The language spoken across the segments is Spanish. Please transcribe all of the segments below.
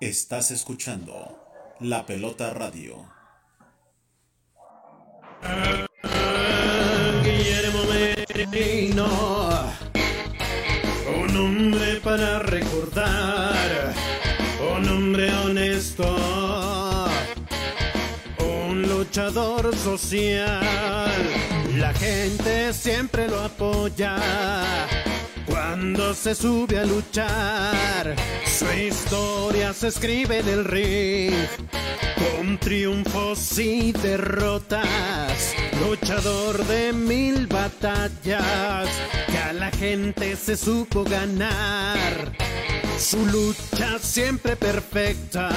Estás escuchando La Pelota Radio. Guillermo Merino, un hombre para recordar, un hombre honesto, un luchador social. La gente siempre lo apoya cuando se sube a luchar. Su historia se escribe en el ring con triunfos y derrotas, luchador de mil batallas, que a la gente se supo ganar. Su lucha siempre perfecta,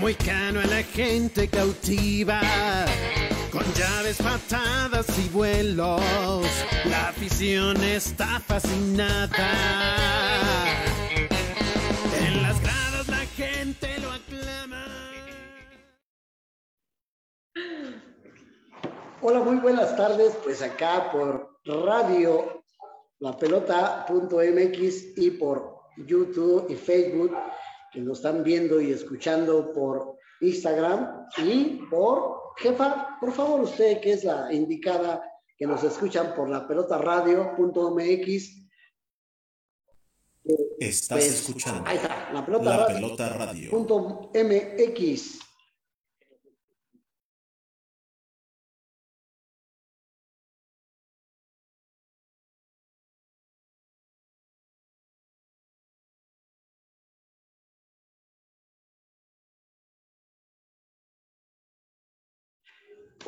muy cano a la gente cautiva, con llaves, patadas y vuelos, la afición está fascinada. En las gradas la gente lo aclama. Hola, muy buenas tardes. Pues acá por radio la pelota.mx y por YouTube y Facebook, que nos están viendo y escuchando por Instagram y por jefa, por favor, usted que es la indicada que nos escuchan por la pelota radio.mx. Estás Pues, escuchando Ahí está, la pelota La radio. Pelota Radio. punto MX.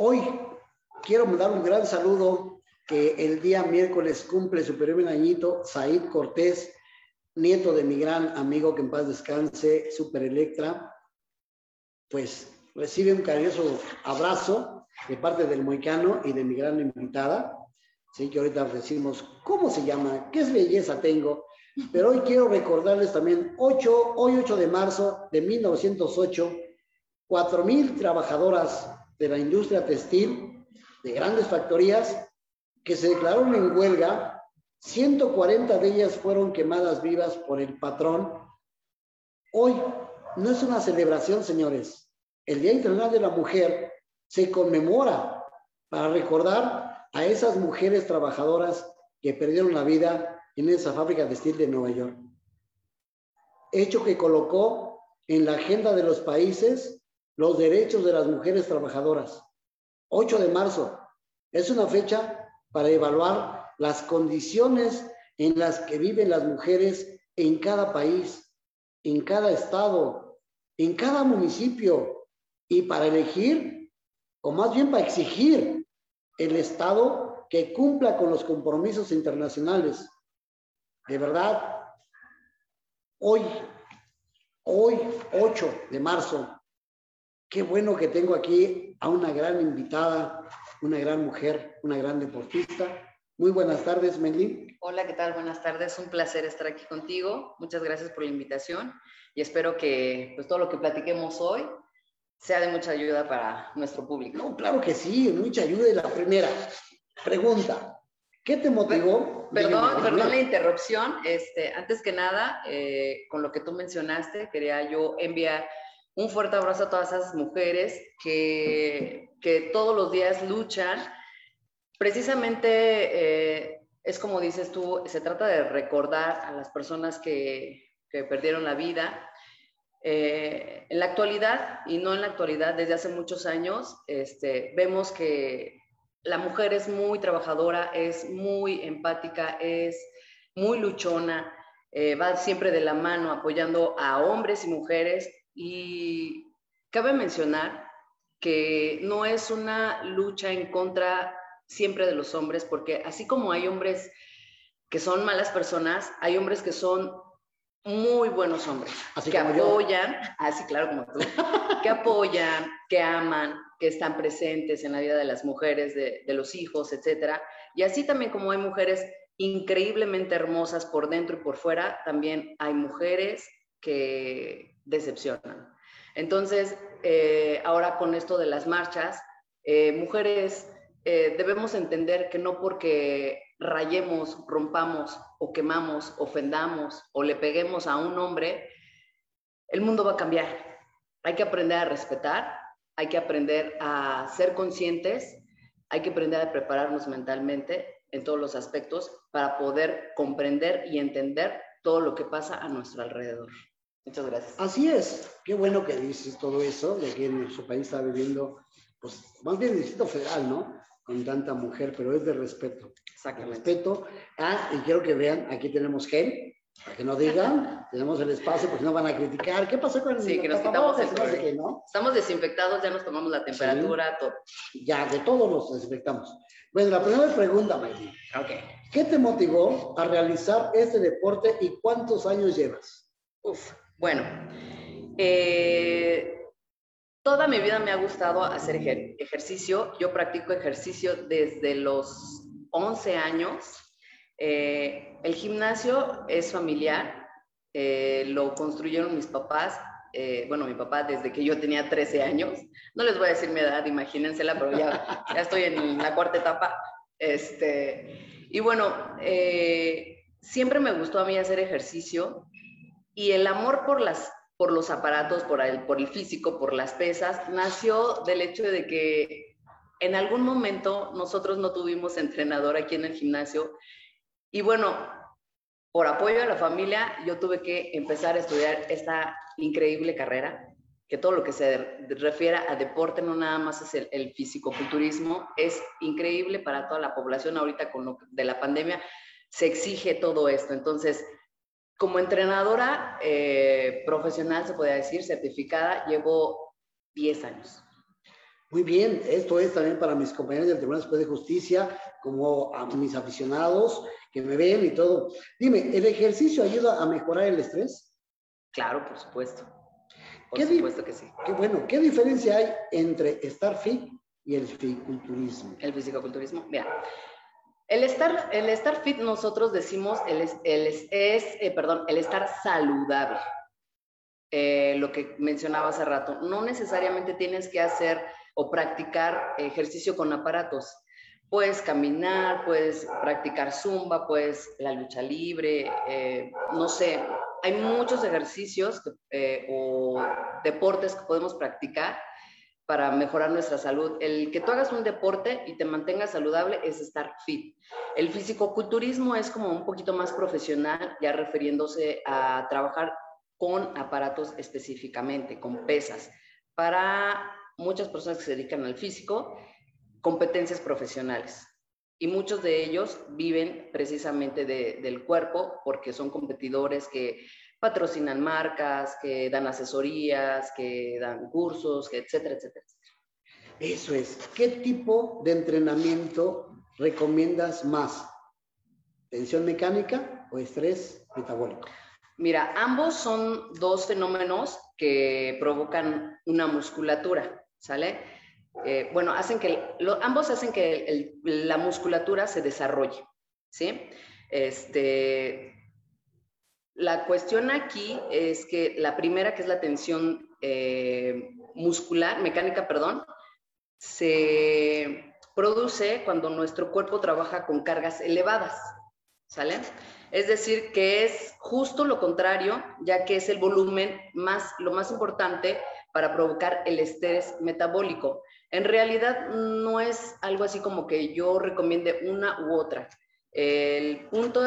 Hoy quiero mandar un gran saludo que el día miércoles cumple su primer añito Said Cortés, nieto de mi gran amigo que en paz descanse, Super Electra, pues recibe un cariñoso abrazo de parte del Moicano y de mi gran invitada. Sí, que ahorita decimos cómo se llama, qué es belleza tengo. Pero hoy quiero recordarles también, 8, hoy 8 de marzo de 1908, 4.000 trabajadoras de la industria textil de grandes factorías que se declararon en huelga 140 de ellas fueron quemadas vivas por el patrón. Hoy no es una celebración, señores. El Día Internacional de la Mujer se conmemora para recordar a esas mujeres trabajadoras que perdieron la vida en esa fábrica textil de Nueva York. Hecho que colocó en la agenda de los países los derechos de las mujeres trabajadoras. 8 de marzo es una fecha para evaluar las condiciones en las que viven las mujeres en cada país, en cada estado, en cada municipio y para elegir, o más bien para exigir, el Estado que cumpla con los compromisos internacionales. De verdad, hoy, hoy 8 de marzo, qué bueno que tengo aquí a una gran invitada, una gran mujer, una gran deportista. Muy buenas tardes, Melín. Hola, ¿qué tal? Buenas tardes. Un placer estar aquí contigo. Muchas gracias por la invitación y espero que pues, todo lo que platiquemos hoy sea de mucha ayuda para nuestro público. No, claro que sí, mucha ayuda. Y la primera pregunta, ¿qué te motivó? Perdón, perdón la interrupción. Este, antes que nada, eh, con lo que tú mencionaste, quería yo enviar un fuerte abrazo a todas esas mujeres que, que todos los días luchan. Precisamente eh, es como dices tú, se trata de recordar a las personas que, que perdieron la vida. Eh, en la actualidad, y no en la actualidad, desde hace muchos años, este, vemos que la mujer es muy trabajadora, es muy empática, es muy luchona, eh, va siempre de la mano apoyando a hombres y mujeres. Y cabe mencionar que no es una lucha en contra siempre de los hombres, porque así como hay hombres que son malas personas, hay hombres que son muy buenos hombres, Así que yo. apoyan, así claro como tú, que apoyan, que aman, que están presentes en la vida de las mujeres, de, de los hijos, etcétera. Y así también como hay mujeres increíblemente hermosas por dentro y por fuera, también hay mujeres que decepcionan. Entonces, eh, ahora con esto de las marchas, eh, mujeres, eh, debemos entender que no porque rayemos, rompamos o quemamos, ofendamos o le peguemos a un hombre, el mundo va a cambiar. Hay que aprender a respetar, hay que aprender a ser conscientes, hay que aprender a prepararnos mentalmente en todos los aspectos para poder comprender y entender todo lo que pasa a nuestro alrededor. Muchas gracias. Así es, qué bueno que dices todo eso, de que en nuestro país está viviendo, pues más bien el Distrito Federal, ¿no? Con tanta mujer, pero es de respeto. Exactamente. Respeto. Ah, y quiero que vean, aquí tenemos gel, que no digan, tenemos el espacio porque no van a criticar. ¿Qué pasó con el Sí, que nos quitamos el No sé COVID. qué, ¿no? Estamos desinfectados, ya nos tomamos la temperatura, todo. Ya, de todos los desinfectamos. Bueno, la primera pregunta. Ok. ¿Qué te motivó a realizar este deporte y cuántos años llevas? Uf, bueno, eh, toda mi vida me ha gustado hacer ejer- ejercicio. Yo practico ejercicio desde los 11 años. Eh, el gimnasio es familiar, eh, lo construyeron mis papás. eh, bueno, mi papá desde que yo tenía 13 años. No les voy a decir mi edad, imagínensela, pero ya, ya estoy en la cuarta etapa. Este, y bueno, eh, siempre me gustó a mí hacer ejercicio y el amor por, las, por los aparatos, por el, por el físico, por las pesas, nació del hecho de que en algún momento nosotros no tuvimos entrenador aquí en el gimnasio. Y bueno, por apoyo a la familia, yo tuve que empezar a estudiar esta increíble carrera, que todo lo que se refiere a deporte no nada más es el, el fisicoculturismo, es increíble para toda la población ahorita con lo de la pandemia, se exige todo esto. Entonces, como entrenadora eh, profesional, se podría decir, certificada, llevo 10 años. Muy bien, esto es también para mis compañeros del Tribunal Superior de Justicia, como a mis aficionados que me ven y todo. Dime, ¿el ejercicio ayuda a mejorar el estrés? Claro, por supuesto. Por ¿Qué di- supuesto que sí. Qué bueno, ¿qué diferencia hay entre estar fit y el fisiculturismo? El fisicoculturismo, mira. El estar, el estar fit, nosotros decimos, el es, el es, es, eh, perdón, el estar saludable. Eh, lo que mencionaba hace rato, no necesariamente tienes que hacer o practicar ejercicio con aparatos. Puedes caminar, puedes practicar zumba, puedes la lucha libre, eh, no sé, hay muchos ejercicios eh, o deportes que podemos practicar para mejorar nuestra salud. El que tú hagas un deporte y te mantengas saludable es estar fit. El fisicoculturismo es como un poquito más profesional, ya refiriéndose a trabajar con aparatos específicamente, con pesas. Para muchas personas que se dedican al físico, competencias profesionales. Y muchos de ellos viven precisamente de- del cuerpo porque son competidores que patrocinan marcas, que dan asesorías, que dan cursos, que etcétera, etcétera. Eso es. ¿Qué tipo de entrenamiento recomiendas más? ¿Tensión mecánica o estrés metabólico? Mira, ambos son dos fenómenos que provocan una musculatura, ¿sale? Eh, bueno, hacen que, lo- ambos hacen que la musculatura se desarrolle, ¿sí? Este, la cuestión aquí es que la primera, que es la tensión eh, muscular, mecánica, perdón, se produce cuando nuestro cuerpo trabaja con cargas elevadas, ¿sale? Es decir, que es justo lo contrario, ya que es el volumen más, lo más importante para provocar el estrés metabólico. En realidad no es algo así como que yo recomiende una u otra. El punto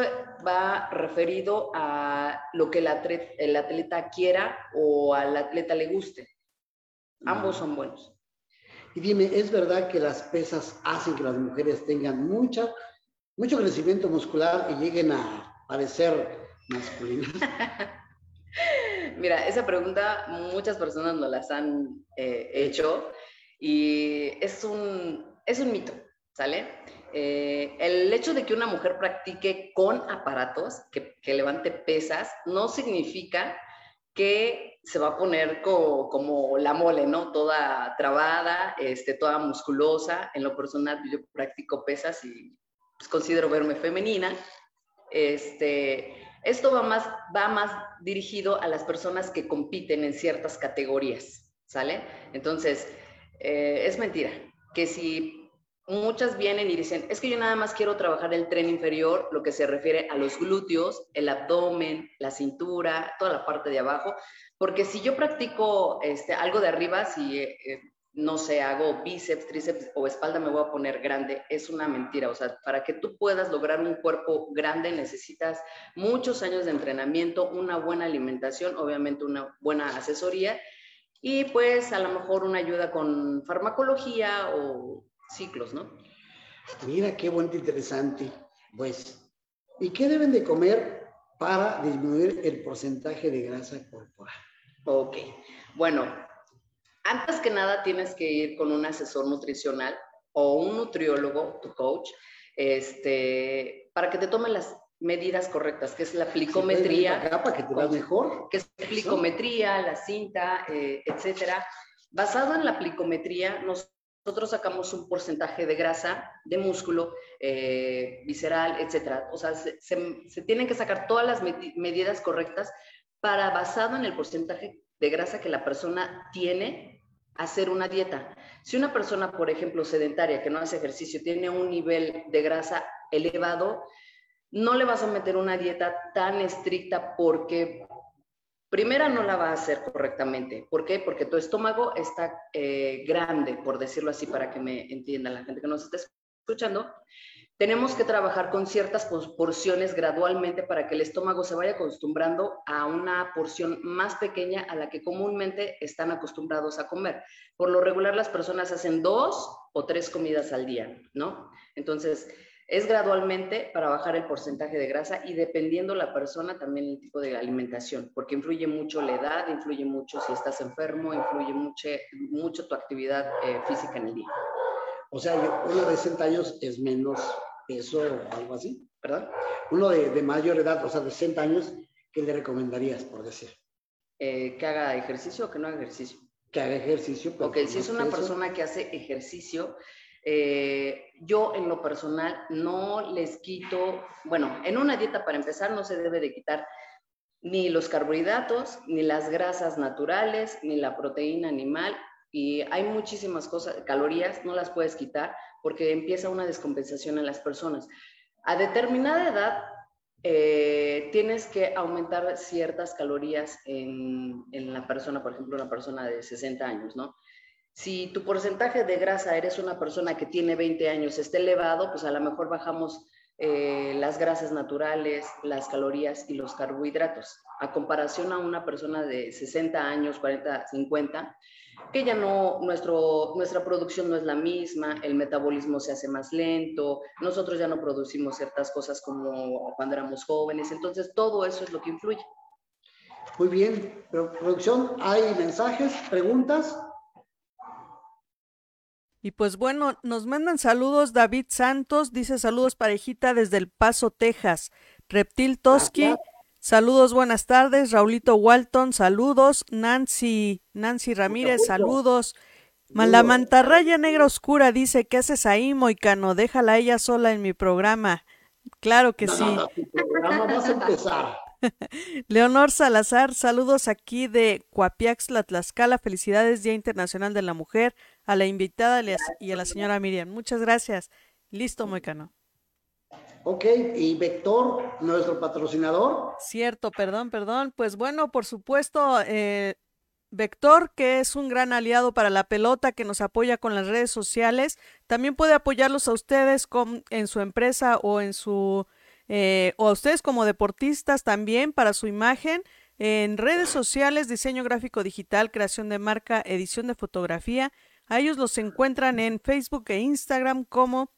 va referido a lo que el atleta, el atleta quiera o al atleta le guste. Ambos son buenos. Y dime, ¿es verdad que las pesas hacen que las mujeres tengan mucha, mucho crecimiento muscular y lleguen a parecer masculinas? Mira, esa pregunta muchas personas nos las han eh, hecho y es un, es un mito, ¿sale? Eh, el hecho de que una mujer practique con aparatos, que, levante pesas, no significa que se va a poner co- como la mole, ¿no? Toda trabada, este, toda musculosa. En lo personal, yo practico pesas y pues, considero verme femenina. Este, esto va más, va más dirigido a las personas que compiten en ciertas categorías, ¿sale? Entonces, eh, es mentira que si muchas vienen y dicen, es que yo nada más quiero trabajar el tren inferior, lo que se refiere a los glúteos, el abdomen, la cintura, toda la parte de abajo, porque si yo practico este, algo de arriba, si eh, no sé, hago bíceps, tríceps o espalda, me voy a poner grande, es una mentira. O sea, para que tú puedas lograr un cuerpo grande necesitas muchos años de entrenamiento, una buena alimentación, obviamente una buena asesoría y pues a lo mejor una ayuda con farmacología o ciclos, ¿no? Mira, qué buen interesante. Pues, ¿y qué deben de comer para disminuir el porcentaje de grasa corporal? Ok, bueno, antes que nada tienes que ir con un asesor nutricional o un nutriólogo, tu coach, este, para que te tomen las medidas correctas, que es la plicometría. para que te veas mejor. Que es plicometría, la cinta, eh, etcétera. Basado en la plicometría, nosotros sacamos un porcentaje de grasa, de músculo, eh, visceral, etcétera. O sea, se, se, tienen que sacar todas las medidas correctas para, basado en el porcentaje de grasa que la persona tiene, hacer una dieta. Si una persona, por ejemplo, sedentaria, que no hace ejercicio, tiene un nivel de grasa elevado, no le vas a meter una dieta tan estricta porque primera no la va a hacer correctamente. ¿Por qué? Porque tu estómago está eh, grande, por decirlo así, para que me entienda la gente que nos está escuchando tenemos que trabajar con ciertas porciones gradualmente para que el estómago se vaya acostumbrando a una porción más pequeña a la que comúnmente están acostumbrados a comer. Por lo regular las personas hacen dos o tres comidas al día, ¿no? Entonces, es gradualmente para bajar el porcentaje de grasa y dependiendo la persona también el tipo de alimentación, porque influye mucho la edad, influye mucho si estás enfermo, influye mucho, mucho tu actividad eh, física en el día. O sea, uno de 60 años es menos peso o algo así, ¿verdad? Uno de, mayor edad, o sea, de 60 años, ¿qué le recomendarías, por decir? Eh, que haga ejercicio o que no haga ejercicio. Que haga ejercicio. Pero ok, si es una persona que hace ejercicio, eh, yo en lo personal no les quito, bueno, en una dieta para empezar no se debe de quitar ni los carbohidratos, ni las grasas naturales, ni la proteína animal, y hay muchísimas cosas, calorías, no las puedes quitar porque empieza una descompensación en las personas. A determinada edad eh, tienes que aumentar ciertas calorías en, en, la persona, por ejemplo, una persona de 60 años, ¿no? Si tu porcentaje de grasa eres una persona que tiene 20 años, está elevado, pues a lo mejor bajamos eh, las grasas naturales, las calorías y los carbohidratos. A comparación a una persona de 60 años, 40, 50, que ya no, nuestro, nuestra producción no es la misma, el metabolismo se hace más lento, nosotros ya no producimos ciertas cosas como cuando éramos jóvenes, entonces todo eso es lo que influye. Muy bien, producción, ¿hay mensajes, preguntas? Y pues bueno, nos mandan saludos David Santos, dice saludos parejita desde El Paso, Texas. Reptil Toski, saludos, buenas tardes. Raulito Walton, saludos. Nancy, Nancy Ramírez, saludos. La mantarraya negra oscura dice, ¿qué haces ahí, Moicano? Déjala ella sola en mi programa. Claro que sí. vamos a empezar. Leonor Salazar, saludos aquí de Coapiaxla, Tlaxcala. Felicidades, Día Internacional de la Mujer, a la invitada y a la señora Miriam. Muchas gracias. Listo, Moicano. Ok, y Vector, nuestro patrocinador. Cierto, perdón, perdón. Pues bueno, por supuesto, eh, Vector, que es un gran aliado para la pelota, que nos apoya con las redes sociales, también puede apoyarlos a ustedes con, en su empresa o en su eh, o a ustedes como deportistas también para su imagen en redes sociales, diseño gráfico digital, creación de marca, edición de fotografía. A ellos los encuentran en Facebook e Instagram como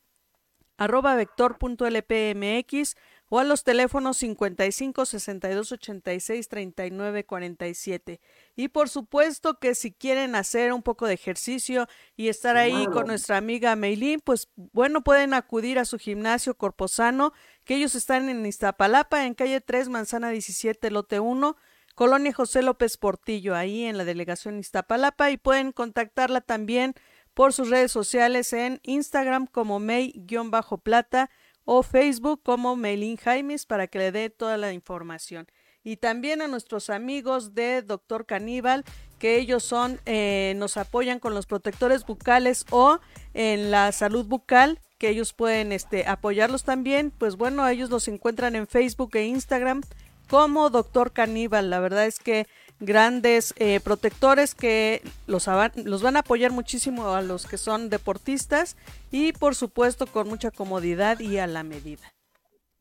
arroba vector.lpmx o a los teléfonos 55 62 86 39 47. Y por supuesto que si quieren hacer un poco de ejercicio y estar ahí con nuestra amiga Meilín, pues bueno, pueden acudir a su gimnasio Corposano, que ellos están en Iztapalapa, en calle 3, manzana 17, lote 1. Colonia José López Portillo, ahí en la delegación Iztapalapa, y pueden contactarla también por sus redes sociales en Instagram como May-Plata o Facebook como Melin Jaimes para que le dé toda la información. Y también a nuestros amigos de Doctor Caníbal que ellos son, eh, nos apoyan con los protectores bucales o en la salud bucal, que ellos pueden este, apoyarlos también. Pues bueno, ellos los encuentran en Facebook e Instagram como Doctor Caníbal. La verdad es que grandes eh, protectores que los, los, van a apoyar muchísimo a los que son deportistas y por supuesto con mucha comodidad y a la medida.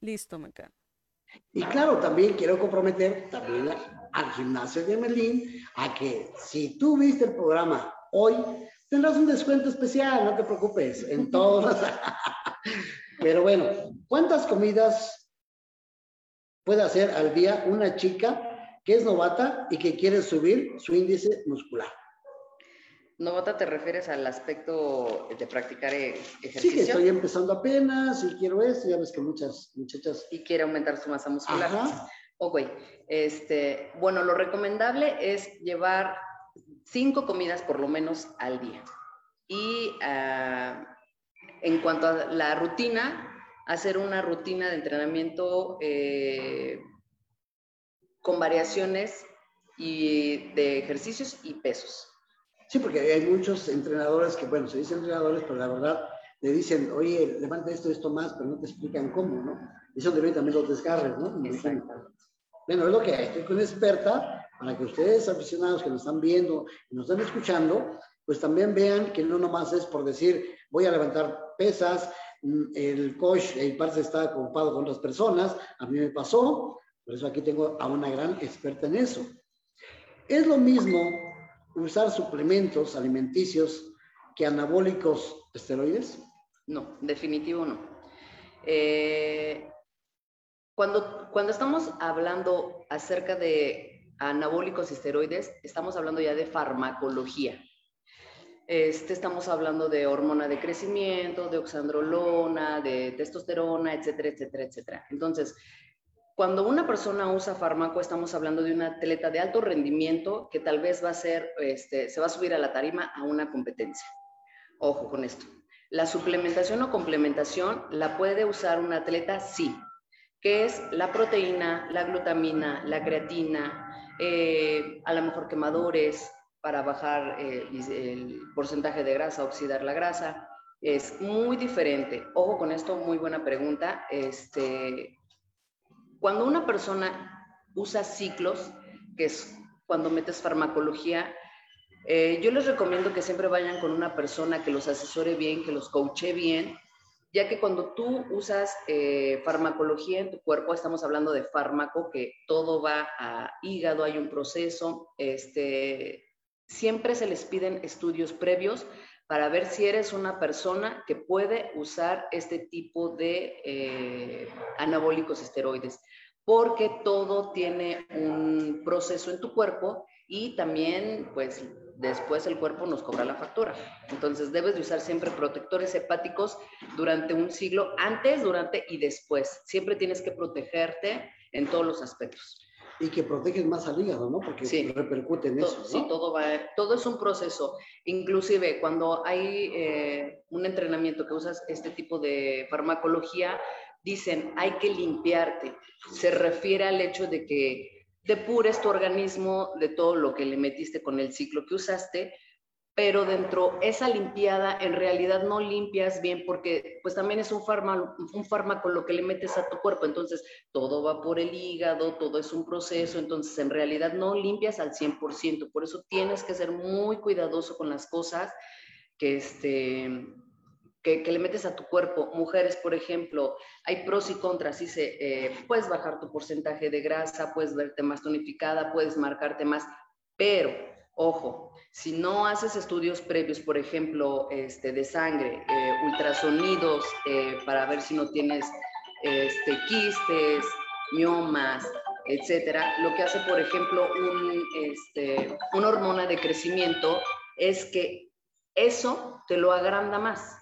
Listo, me encanta. Y claro, también quiero comprometer también al gimnasio de Merlín a que si tú viste el programa hoy, tendrás un descuento especial, no te preocupes, en todos. Pero bueno, ¿cuántas comidas puede hacer al día una chica que es novata y que quiere subir su índice muscular? Novata te refieres al aspecto de practicar ejercicio. Sí, que estoy empezando apenas y quiero eso, ya ves que muchas muchachas... Y quiere aumentar su masa muscular. Ajá. Ok, este, bueno, lo recomendable es llevar cinco comidas por lo menos al día. Y uh, en cuanto a la rutina, hacer una rutina de entrenamiento eh, con variaciones y de ejercicios y pesos. Sí, porque hay muchos entrenadores que, bueno, se dicen entrenadores, pero la verdad le dicen, oye, levanta esto, esto más, pero no te explican cómo, ¿no? Y eso debe también los desgarres, ¿no? Bueno, es lo que hay. Estoy con una experta para que ustedes, aficionados que nos están viendo y nos están escuchando, pues también vean que no nomás es por decir, voy a levantar pesas, mm, el coach, el parce está ocupado con otras personas, a mí me pasó, por eso aquí tengo a una gran experta en eso. Es lo mismo usar suplementos alimenticios que anabólicos esteroides? No, definitivo no. Eh, cuando, cuando estamos hablando acerca de anabólicos esteroides, estamos hablando ya de farmacología. Este, estamos hablando de hormona de crecimiento, de oxandrolona, de testosterona, etcétera, etcétera, etcétera. Entonces, cuando una persona usa fármaco, estamos hablando de un atleta de alto rendimiento que tal vez va a ser, este, se va a subir a la tarima a una competencia. Ojo con esto. La suplementación o complementación la puede usar un atleta, sí, que es la proteína, la glutamina, la creatina, eh, a lo mejor quemadores para bajar eh, el porcentaje de grasa, oxidar la grasa. Es muy diferente. Ojo con esto, muy buena pregunta. Este, cuando una persona usa ciclos, que es cuando metes farmacología, eh, yo les recomiendo que siempre vayan con una persona que los asesore bien, que los coache bien, ya que cuando tú usas eh, farmacología en tu cuerpo, estamos hablando de fármaco, que todo va a hígado, hay un proceso, este, siempre se les piden estudios previos para ver si eres una persona que puede usar este tipo de eh, anabólicos esteroides, porque todo tiene un proceso en tu cuerpo y también, pues, después el cuerpo nos cobra la factura. Entonces, debes de usar siempre protectores hepáticos durante un siglo, antes, durante y después. Siempre tienes que protegerte en todos los aspectos y que protegen más al hígado, ¿no? Porque repercute en eso. ¿no? Sí, todo va, todo es un proceso. Inclusive cuando hay eh, un entrenamiento que usas este tipo de farmacología, dicen hay que limpiarte. Se refiere al hecho de que depures tu organismo de todo lo que le metiste con el ciclo que usaste pero dentro esa limpiada en realidad no limpias bien porque pues también es un fármaco, un fármaco lo que le metes a tu cuerpo, entonces todo va por el hígado, todo es un proceso, entonces en realidad no limpias al 100%, por eso tienes que ser muy cuidadoso con las cosas que, este, que, le metes a tu cuerpo. Mujeres, por ejemplo, hay pros y contras, dice, eh, puedes bajar tu porcentaje de grasa, puedes verte más tonificada, puedes marcarte más, pero Ojo, si no haces estudios previos, por ejemplo, este, de sangre, eh, ultrasonidos eh, para ver si no tienes este, quistes, miomas, etcétera, lo que hace, por ejemplo, un, este, una hormona de crecimiento es que eso te lo agranda más.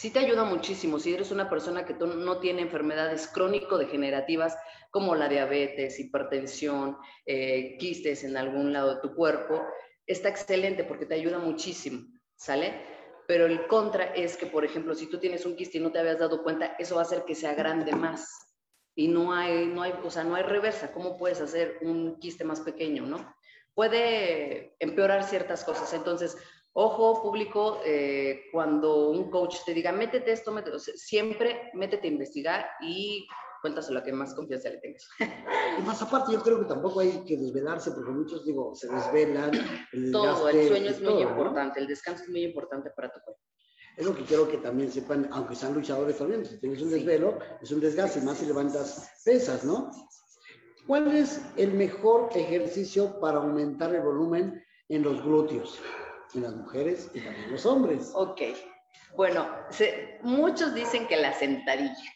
Sí te ayuda muchísimo si eres una persona que no tiene enfermedades crónico-degenerativas como la diabetes, hipertensión, eh, quistes en algún lado de tu cuerpo, está excelente porque te ayuda muchísimo, ¿sale? Pero el contra es que, por ejemplo, si tú tienes un quiste y no te habías dado cuenta, eso va a hacer que sea grande más. Y no hay, no hay, o sea, no hay reversa. ¿Cómo puedes hacer un quiste más pequeño, no? puede empeorar ciertas cosas. Entonces, ojo público, eh, cuando un coach te diga, métete esto, métete, siempre métete a investigar y cuéntaselo a que más confianza le tengas. Y más aparte, yo creo que tampoco hay que desvelarse, porque muchos, digo, se desvelan. El todo, el sueño es muy importante, el descanso es muy importante para tu cuerpo. Es lo que quiero que también sepan, aunque sean luchadores también, si tienes un desvelo, es un desgaste, más si levantas pesas, ¿no? ¿Cuál es el mejor ejercicio para aumentar el volumen en los glúteos? En las mujeres y también los hombres. Ok. Bueno, muchos dicen que la sentadilla.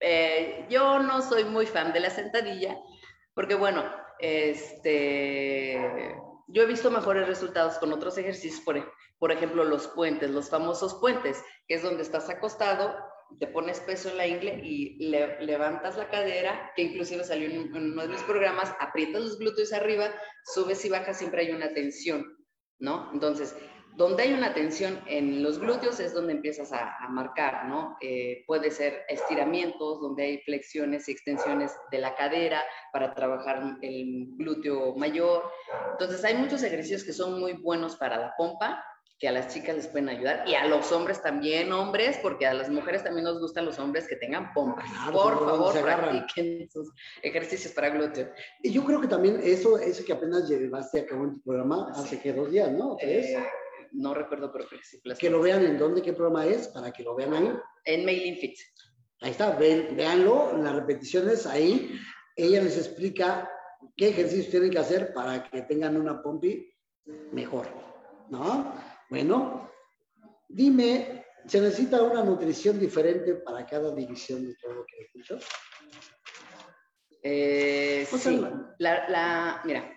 Eh, yo no soy muy fan de la sentadilla, porque bueno, este, yo he visto mejores resultados con otros ejercicios, por, ejemplo, los puentes, los famosos puentes, que es donde estás acostado, te pones peso en la ingle y levantas la cadera, que inclusive salió en, en, uno de mis programas, aprietas los glúteos arriba, subes y bajas, siempre hay una tensión, ¿no? Entonces, donde hay una tensión en los glúteos es donde empiezas a, marcar, ¿no? Eh, puede ser estiramientos, donde hay flexiones y extensiones de la cadera para trabajar el glúteo mayor. Entonces hay muchos ejercicios que son muy buenos para la pompa, que a las chicas les pueden ayudar y a los hombres también, hombres, porque a las mujeres también nos gustan los hombres que tengan pompa. Por favor, practiquen sus ejercicios para glúteo. Y yo creo que también eso, eso que apenas llevaste a cabo en tu programa hace que dos días, ¿no? ¿Tres? Eh, no recuerdo, pero sí. Que lo vean en dónde, qué programa es, para que lo vean ahí. En Mailing Fit. Ahí está, ven, véanlo, las repeticiones ahí. Ella les explica qué ejercicios tienen que hacer para que tengan una pompi mejor, ¿no? Bueno, dime, ¿se necesita una nutrición diferente para cada división de todo lo que he dicho? Eh, sí, la, mira,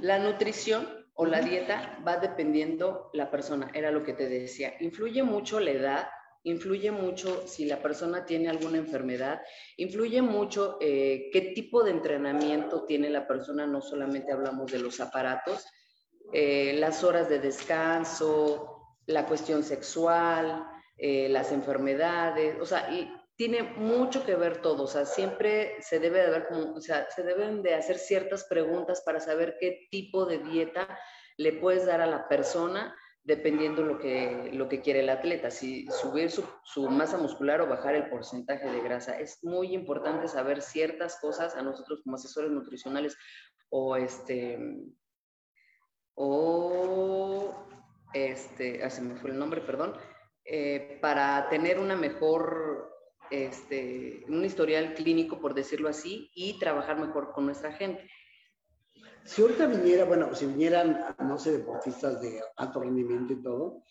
la nutrición o la dieta va dependiendo la persona, era lo que te decía. Influye mucho la edad, influye mucho si la persona tiene alguna enfermedad, influye mucho eh, qué tipo de entrenamiento tiene la persona, no solamente hablamos de los aparatos, eh, las horas de descanso, la cuestión sexual, eh, las enfermedades, o sea, y tiene mucho que ver todo, o sea, siempre se debe de deben de hacer ciertas preguntas para saber qué tipo de dieta le puedes dar a la persona dependiendo lo que, lo que quiere el atleta, si subir su, su, masa muscular o bajar el porcentaje de grasa. Es muy importante saber ciertas cosas a nosotros como asesores nutricionales o este, o este, ah, se me fue el nombre, perdón, eh, para tener una mejor este, un historial clínico, por decirlo así, y trabajar mejor con nuestra gente. Si ahorita viniera, bueno, si vinieran, no sé, deportistas de alto rendimiento y todo,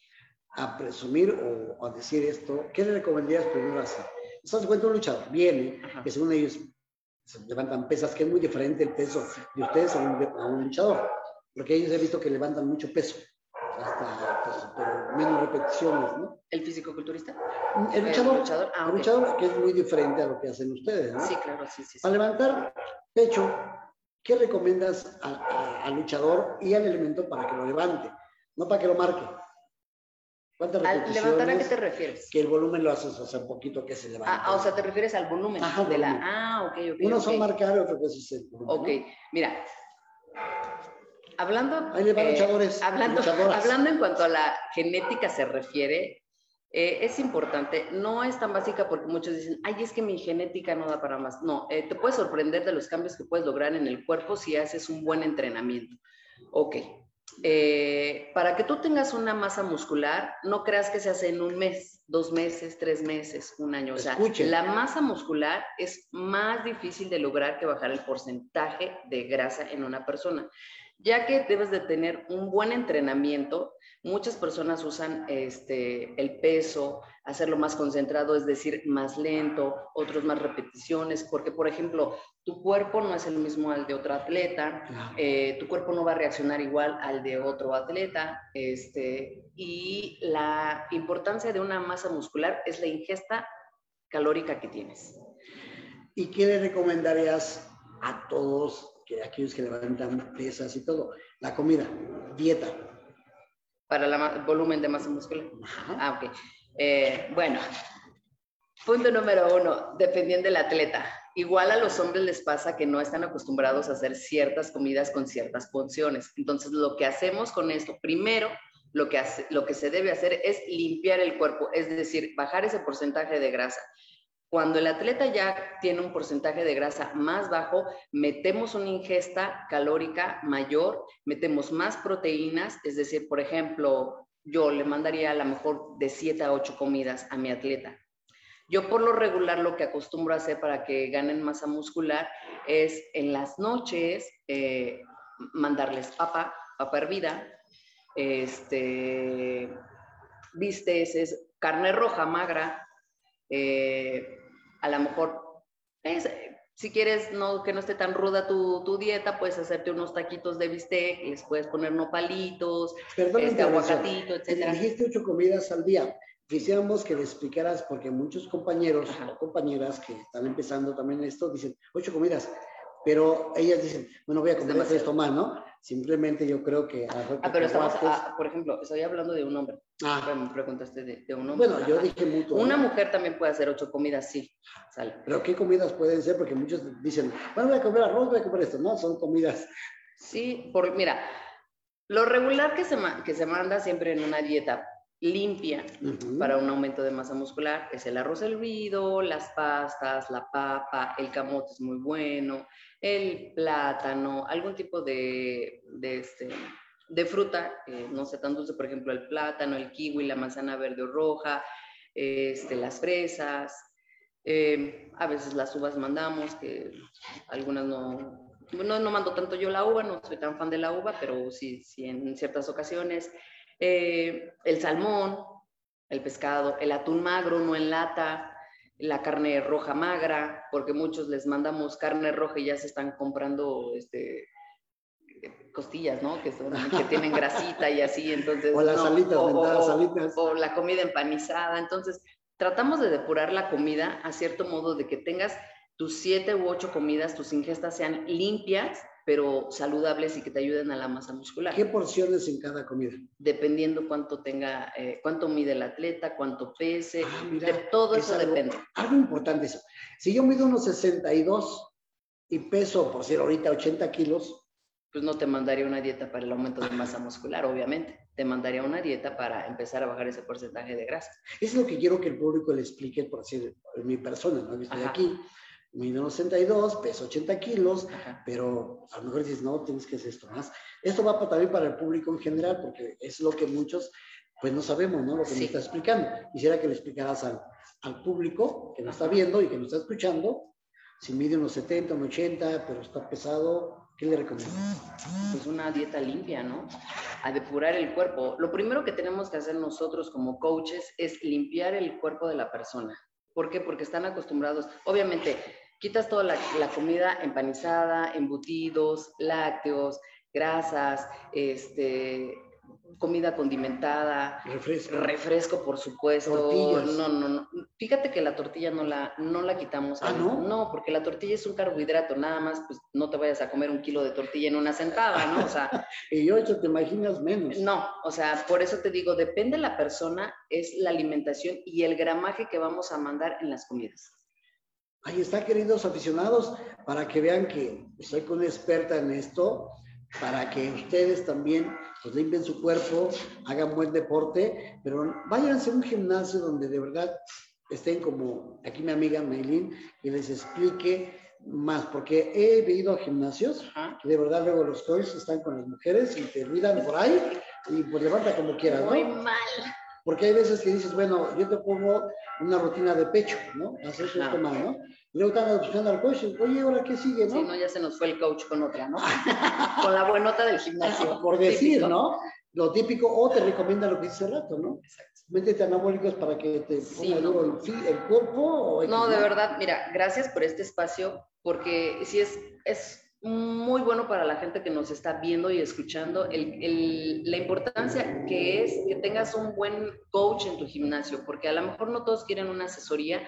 a presumir o, a decir esto, ¿qué le recomendarías primero hacer? ¿Estás cuenta un luchador? Viene, que según ellos se levantan pesas, que es muy diferente el peso de ustedes a un, luchador, porque ellos he visto que levantan mucho peso, hasta pues, menos repeticiones, ¿no? ¿El físico-culturista? El luchador. El luchador, ah, el luchador que es muy diferente a lo que hacen ustedes, ¿no? Sí, claro, sí, sí. Para levantar pecho, ¿qué recomiendas al luchador y al elemento para que lo levante? No para que lo marque. ¿Cuántas repeticiones? ¿Al levantar a qué te refieres? Que el volumen lo haces, o sea, un poquito que se levanta. Ah, o sea, te refieres al volumen Ajá, de la... Ah, ok, ok. Unos son marcar, otros es el volumen. Ok, mira, hablando, eh, hablando, hablando en cuanto a la genética se refiere, eh, es importante, no es tan básica porque muchos dicen, ay, es que mi genética no da para más. No, eh, te puedes sorprender de los cambios que puedes lograr en el cuerpo si haces un buen entrenamiento. Ok, para que tú tengas una masa muscular, no creas que se hace en un mes, dos meses, tres meses, un año. O sea, la masa muscular es más difícil de lograr que bajar el porcentaje de grasa en una persona ya que debes de tener un buen entrenamiento. Muchas personas usan este, el peso, hacerlo más concentrado, es decir, más lento, otros más repeticiones, porque, por ejemplo, tu cuerpo no es el mismo al de otro atleta, eh, tu cuerpo no va a reaccionar igual al de otro atleta, este, y la importancia de una masa muscular es la ingesta calórica que tienes. ¿Y qué le recomendarías a todos que aquellos que levantan pesas y todo. La comida, dieta. Para el volumen de masa muscular. Ah, ok. Eh, bueno, punto número uno, dependiendo del atleta. igual a los hombres les pasa que no están acostumbrados a hacer ciertas comidas con ciertas porciones. Entonces, lo que hacemos con esto, primero, lo que, hace, lo que se debe hacer es limpiar el cuerpo, es decir, bajar ese porcentaje de grasa. Cuando el atleta ya tiene un porcentaje de grasa más bajo, metemos una ingesta calórica mayor, metemos más proteínas, es decir, por ejemplo, yo le mandaría a lo mejor de 7 a 8 comidas a mi atleta. Yo por lo regular lo que acostumbro a hacer para que ganen masa muscular es en las noches eh, mandarles papa, papa hervida, este, es carne roja magra, eh, a lo mejor si quieres no, que no esté tan ruda tu, tu, dieta, puedes hacerte unos taquitos de bistec, les puedes poner nopalitos, este aguacatito, etc. Dijiste ocho comidas al día. Quisiéramos que le explicaras, porque muchos compañeros o compañeras que están empezando también esto dicen, ocho comidas, pero ellas dicen, bueno, voy a comer esto más, ¿no? Simplemente yo creo que... Ah, pero estamos, ah, por ejemplo, estoy hablando de un hombre. Ah. Me preguntaste de, un hombre. Bueno, yo dije mucho. Una mujer también puede hacer ocho comidas, sí. Sale. Pero ¿qué comidas pueden ser? Porque muchos dicen, bueno, voy a comer arroz, voy a comer esto. No, son comidas. Sí, por, mira, lo regular que se, que se manda siempre en una dieta limpia para un aumento de masa muscular es el arroz hervido, las pastas, la papa, el camote es muy bueno, el plátano, algún tipo de, de, este, de fruta, no sé, tan dulce, por ejemplo, el plátano, el kiwi, la manzana verde o roja, este, las fresas, eh, a veces las uvas mandamos, que algunas no, no, no mando tanto yo la uva, no soy tan fan de la uva, pero sí, sí en ciertas ocasiones. Eh, el salmón, el pescado, el atún magro, no en lata, la carne roja magra, porque muchos les mandamos carne roja y ya se están comprando este, costillas, ¿no? Que, son, que tienen grasita y así, entonces... O las salitas, o, o, la comida empanizada, entonces tratamos de depurar la comida a cierto modo de que tengas tus siete u ocho comidas, tus ingestas sean limpias, pero saludables y que te ayuden a la masa muscular. ¿Qué porciones en cada comida? Dependiendo cuánto tenga, eh, cuánto mide el atleta, cuánto pese, ah, de todo eso depende. Algo importante eso. Si yo mido unos 62 y peso, por decir ahorita 80 kilos, pues no te mandaría una dieta para el aumento de masa muscular, obviamente. Te mandaría una dieta para empezar a bajar ese porcentaje de grasa. Es lo que quiero que el público le explique, por decir, mi persona, ¿no? estoy aquí mido 62, peso 80 kilos, pero a lo mejor dices, no, tienes que hacer esto más. Esto va también para el público en general, porque es lo que muchos, pues no sabemos, ¿no? Lo que me está explicando. Quisiera que le explicaras al, al público que nos está viendo y que nos está escuchando, si mide unos 70, unos 80, pero está pesado, ¿qué le recomiendas? Pues una dieta limpia, ¿no? A depurar el cuerpo. Lo primero que tenemos que hacer nosotros como coaches es limpiar el cuerpo de la persona. ¿Por qué? Porque están acostumbrados. Obviamente, quitas toda la, comida empanizada, embutidos, lácteos, grasas, este, comida condimentada, refresco, refresco por supuesto. No, no, no. Fíjate que la tortilla no la, no la quitamos. Ah, ¿no? No, porque la tortilla es un carbohidrato, nada más, pues no te vayas a comer un kilo de tortilla en una sentada, ¿no? O sea. y ocho, te imaginas menos. No, o sea, por eso te digo, depende de la persona, es la alimentación y el gramaje que vamos a mandar en las comidas. Ahí está, queridos aficionados, para que vean que soy una experta en esto, para que ustedes también pues, limpien su cuerpo, hagan buen deporte, pero váyanse a un gimnasio donde de verdad estén como aquí mi amiga Maylin y les explique más, porque he ido a gimnasios que de verdad luego los coaches están con las mujeres y te olvidan por ahí y pues levanta como quieras, Muy mal. Porque hay veces que dices, bueno, yo te pongo una rutina de pecho, ¿no? Hacer esto mal, ¿no? Y luego están buscando al coach, oye, ¿ahora qué sigue, no? Sí, no, ya se nos fue el coach con otra, ¿no? con la buenota del gimnasio. Por decir, ¿no? Lo típico, o te recomienda lo que hice rato, ¿no? Exacto. Métete anabólicos para que te ponga duro el, el, cuerpo. O no, de verdad, mira, gracias por este espacio, porque sí es, es muy bueno para la gente que nos está viendo y escuchando el, la importancia que es que tengas un buen coach en tu gimnasio, porque a lo mejor no todos quieren una asesoría,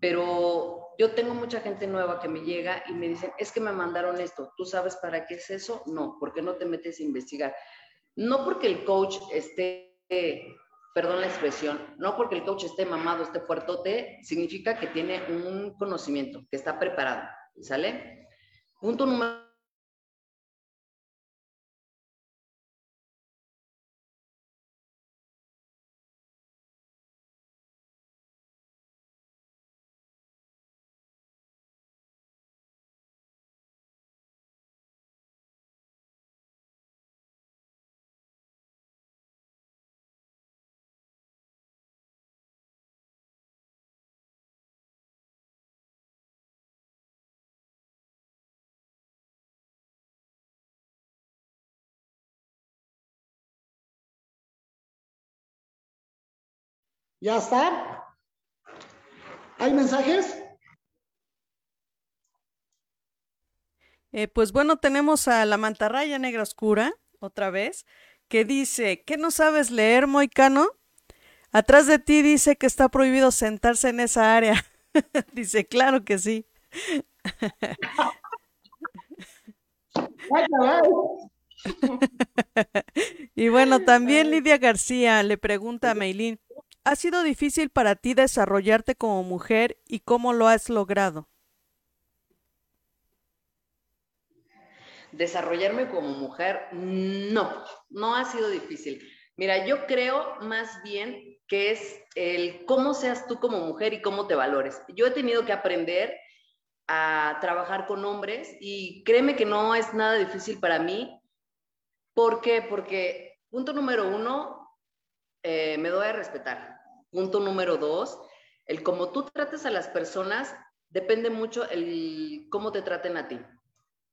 pero yo tengo mucha gente nueva que me llega y me dicen, es que me mandaron esto, ¿tú sabes para qué es eso? No, porque no te metes a investigar. No porque el coach esté perdón la expresión, no porque el coach esté mamado, esté fuertote, significa que tiene un conocimiento, que está preparado, ¿sale? Punto número ¿Ya está? ¿Hay mensajes? Eh, pues bueno, tenemos a la mantarraya negra oscura, otra vez, que dice, ¿qué no sabes leer, Moicano? Atrás de ti dice que está prohibido sentarse en esa área. dice, claro que sí. y bueno, también Lidia García le pregunta a Meilín, ¿Ha sido difícil para ti desarrollarte como mujer y cómo lo has logrado? Desarrollarme como mujer, no, no ha sido difícil. Mira, yo creo más bien que es el cómo seas tú como mujer y cómo te valores. Yo he tenido que aprender a trabajar con hombres y créeme que no es nada difícil para mí. ¿Por qué? Porque, punto número uno, eh, me doy a respetar. Punto número dos, el cómo tú trates a las personas depende mucho el cómo te traten a ti.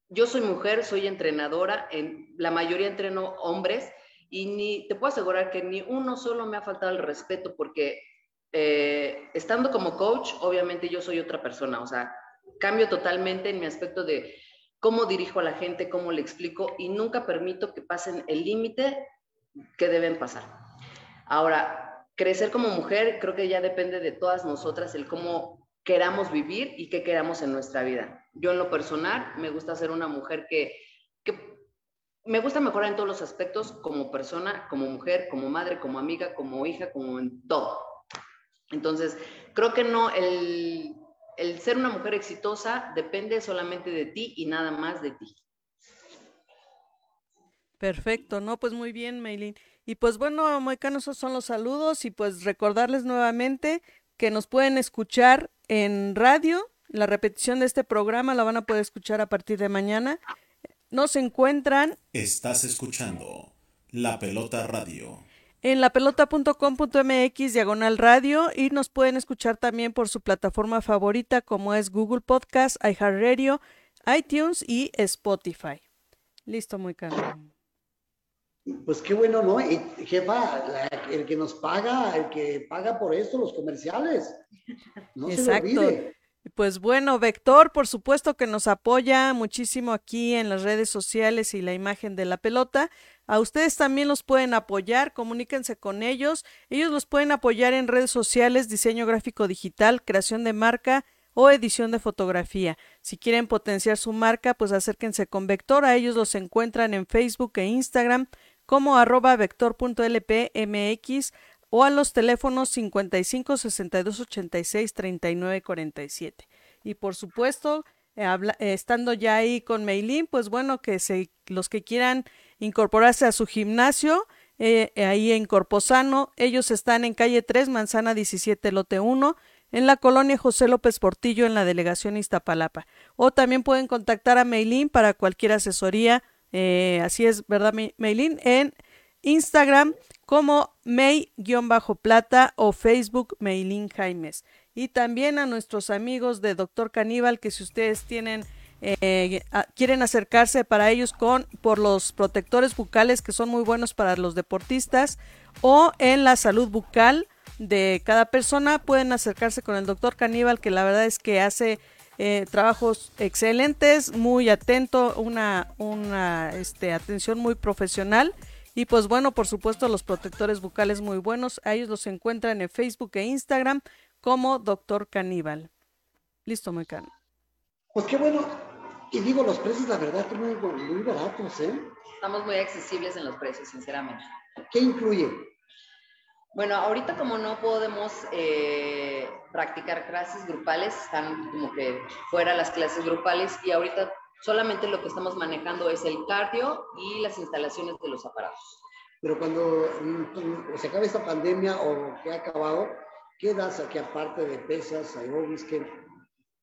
Yo soy mujer, soy entrenadora, en, la mayoría entreno hombres y ni te puedo asegurar que ni uno solo me ha faltado el respeto porque eh, estando como coach, obviamente yo soy otra persona, o sea, cambio totalmente en mi aspecto de cómo dirijo a la gente, cómo le explico y nunca permito que pasen el límite que deben pasar. Ahora, crecer como mujer creo que ya depende de todas nosotras el cómo queramos vivir y qué queramos en nuestra vida. Yo en lo personal me gusta ser una mujer que, me gusta mejorar en todos los aspectos como persona, como mujer, como madre, como amiga, como hija, como en todo. Entonces, creo que no, el, el ser una mujer exitosa depende solamente de ti y nada más de ti. Perfecto, no, pues muy bien, Maylin. Y pues bueno, moicanos, esos son los saludos y pues recordarles nuevamente que nos pueden escuchar en radio. La repetición de este programa la van a poder escuchar a partir de mañana. Nos encuentran. Estás escuchando La Pelota Radio. En lapelota.com.mx diagonal radio y nos pueden escuchar también por su plataforma favorita como es Google Podcast, iHeartRadio, iTunes y Spotify. Listo, muy caro. Pues qué bueno, ¿no? Y, jefa, el que nos paga, el que paga por esto, los comerciales. No Exacto. se olvide. Pues bueno, Vector, por supuesto que nos apoya muchísimo aquí en las redes sociales y la imagen de la pelota. A ustedes también los pueden apoyar, comuníquense con ellos. Ellos los pueden apoyar en redes sociales, diseño gráfico digital, creación de marca o edición de fotografía. Si quieren potenciar su marca, pues acérquense con Vector. A ellos los encuentran en Facebook e Instagram como arroba vector.lpmx o a los teléfonos 55 62 86 39 47. Y por supuesto, eh, estando ya ahí con Meilín, pues bueno, que los que quieran incorporarse a su gimnasio, eh, ahí en Corposano, ellos están en calle 3, manzana 17, lote 1, en la colonia José López Portillo, en la delegación Iztapalapa. O también pueden contactar a Meilín para cualquier asesoría eh, así es, ¿verdad, Maylin? En Instagram como May-plata o Facebook Maylin Jaimes. Y también a nuestros amigos de Doctor Caníbal, que si ustedes tienen, eh, quieren acercarse para ellos con, por los protectores bucales que son muy buenos para los deportistas o en la salud bucal de cada persona, pueden acercarse con el Doctor Caníbal, que la verdad es que hace eh, trabajos excelentes, muy atento, una, una este, atención muy profesional. Y pues bueno, por supuesto, los protectores bucales muy buenos. A ellos los encuentran en Facebook e Instagram como Doctor Caníbal. Listo, Mecano. Pues qué bueno. Y digo, los precios, la verdad, que muy, muy baratos, ¿eh? Estamos muy accesibles en los precios, sinceramente. ¿Qué incluye? Bueno, ahorita como no podemos eh, practicar clases grupales, están como que fuera las clases grupales y ahorita solamente lo que estamos manejando es el cardio y las instalaciones de los aparatos. Pero cuando se acabe esta pandemia o que ha acabado, ¿qué das aquí aparte de pesas, aerobics? ¿Qué?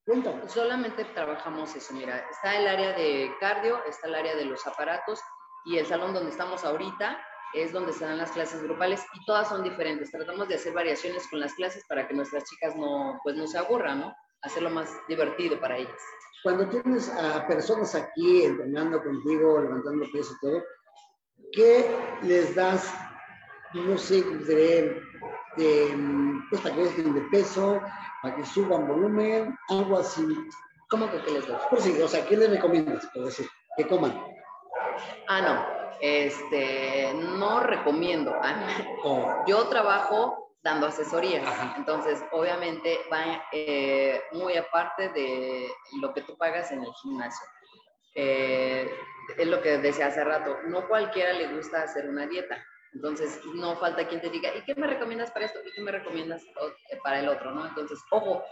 Cuéntame. Solamente trabajamos eso, mira, está el área de cardio, está el área de los aparatos y el salón donde estamos ahorita es donde se dan las clases grupales y todas son diferentes. Tratamos de hacer variaciones con las clases para que nuestras chicas no, pues no se aburran, ¿no? Hacerlo más divertido para ellas. Cuando tienes a personas aquí entrenando contigo, levantando peso y todo, ¿qué les das, no sé, de, de, pues para que de peso, para que suban volumen, algo así? ¿Cómo que qué les doy? Pues sí, o sea, ¿qué les recomiendas? Por decir, que coman. Ah, no, este, no recomiendo. Ah, Yo trabajo dando asesorías, Ajá. entonces obviamente va eh, muy aparte de lo que tú pagas en el gimnasio. Eh, es lo que decía hace rato, no cualquiera le gusta hacer una dieta, entonces no falta quien te diga, ¿y qué me recomiendas para esto? ¿Y qué me recomiendas o- para el otro? ¿no? Entonces, ojo,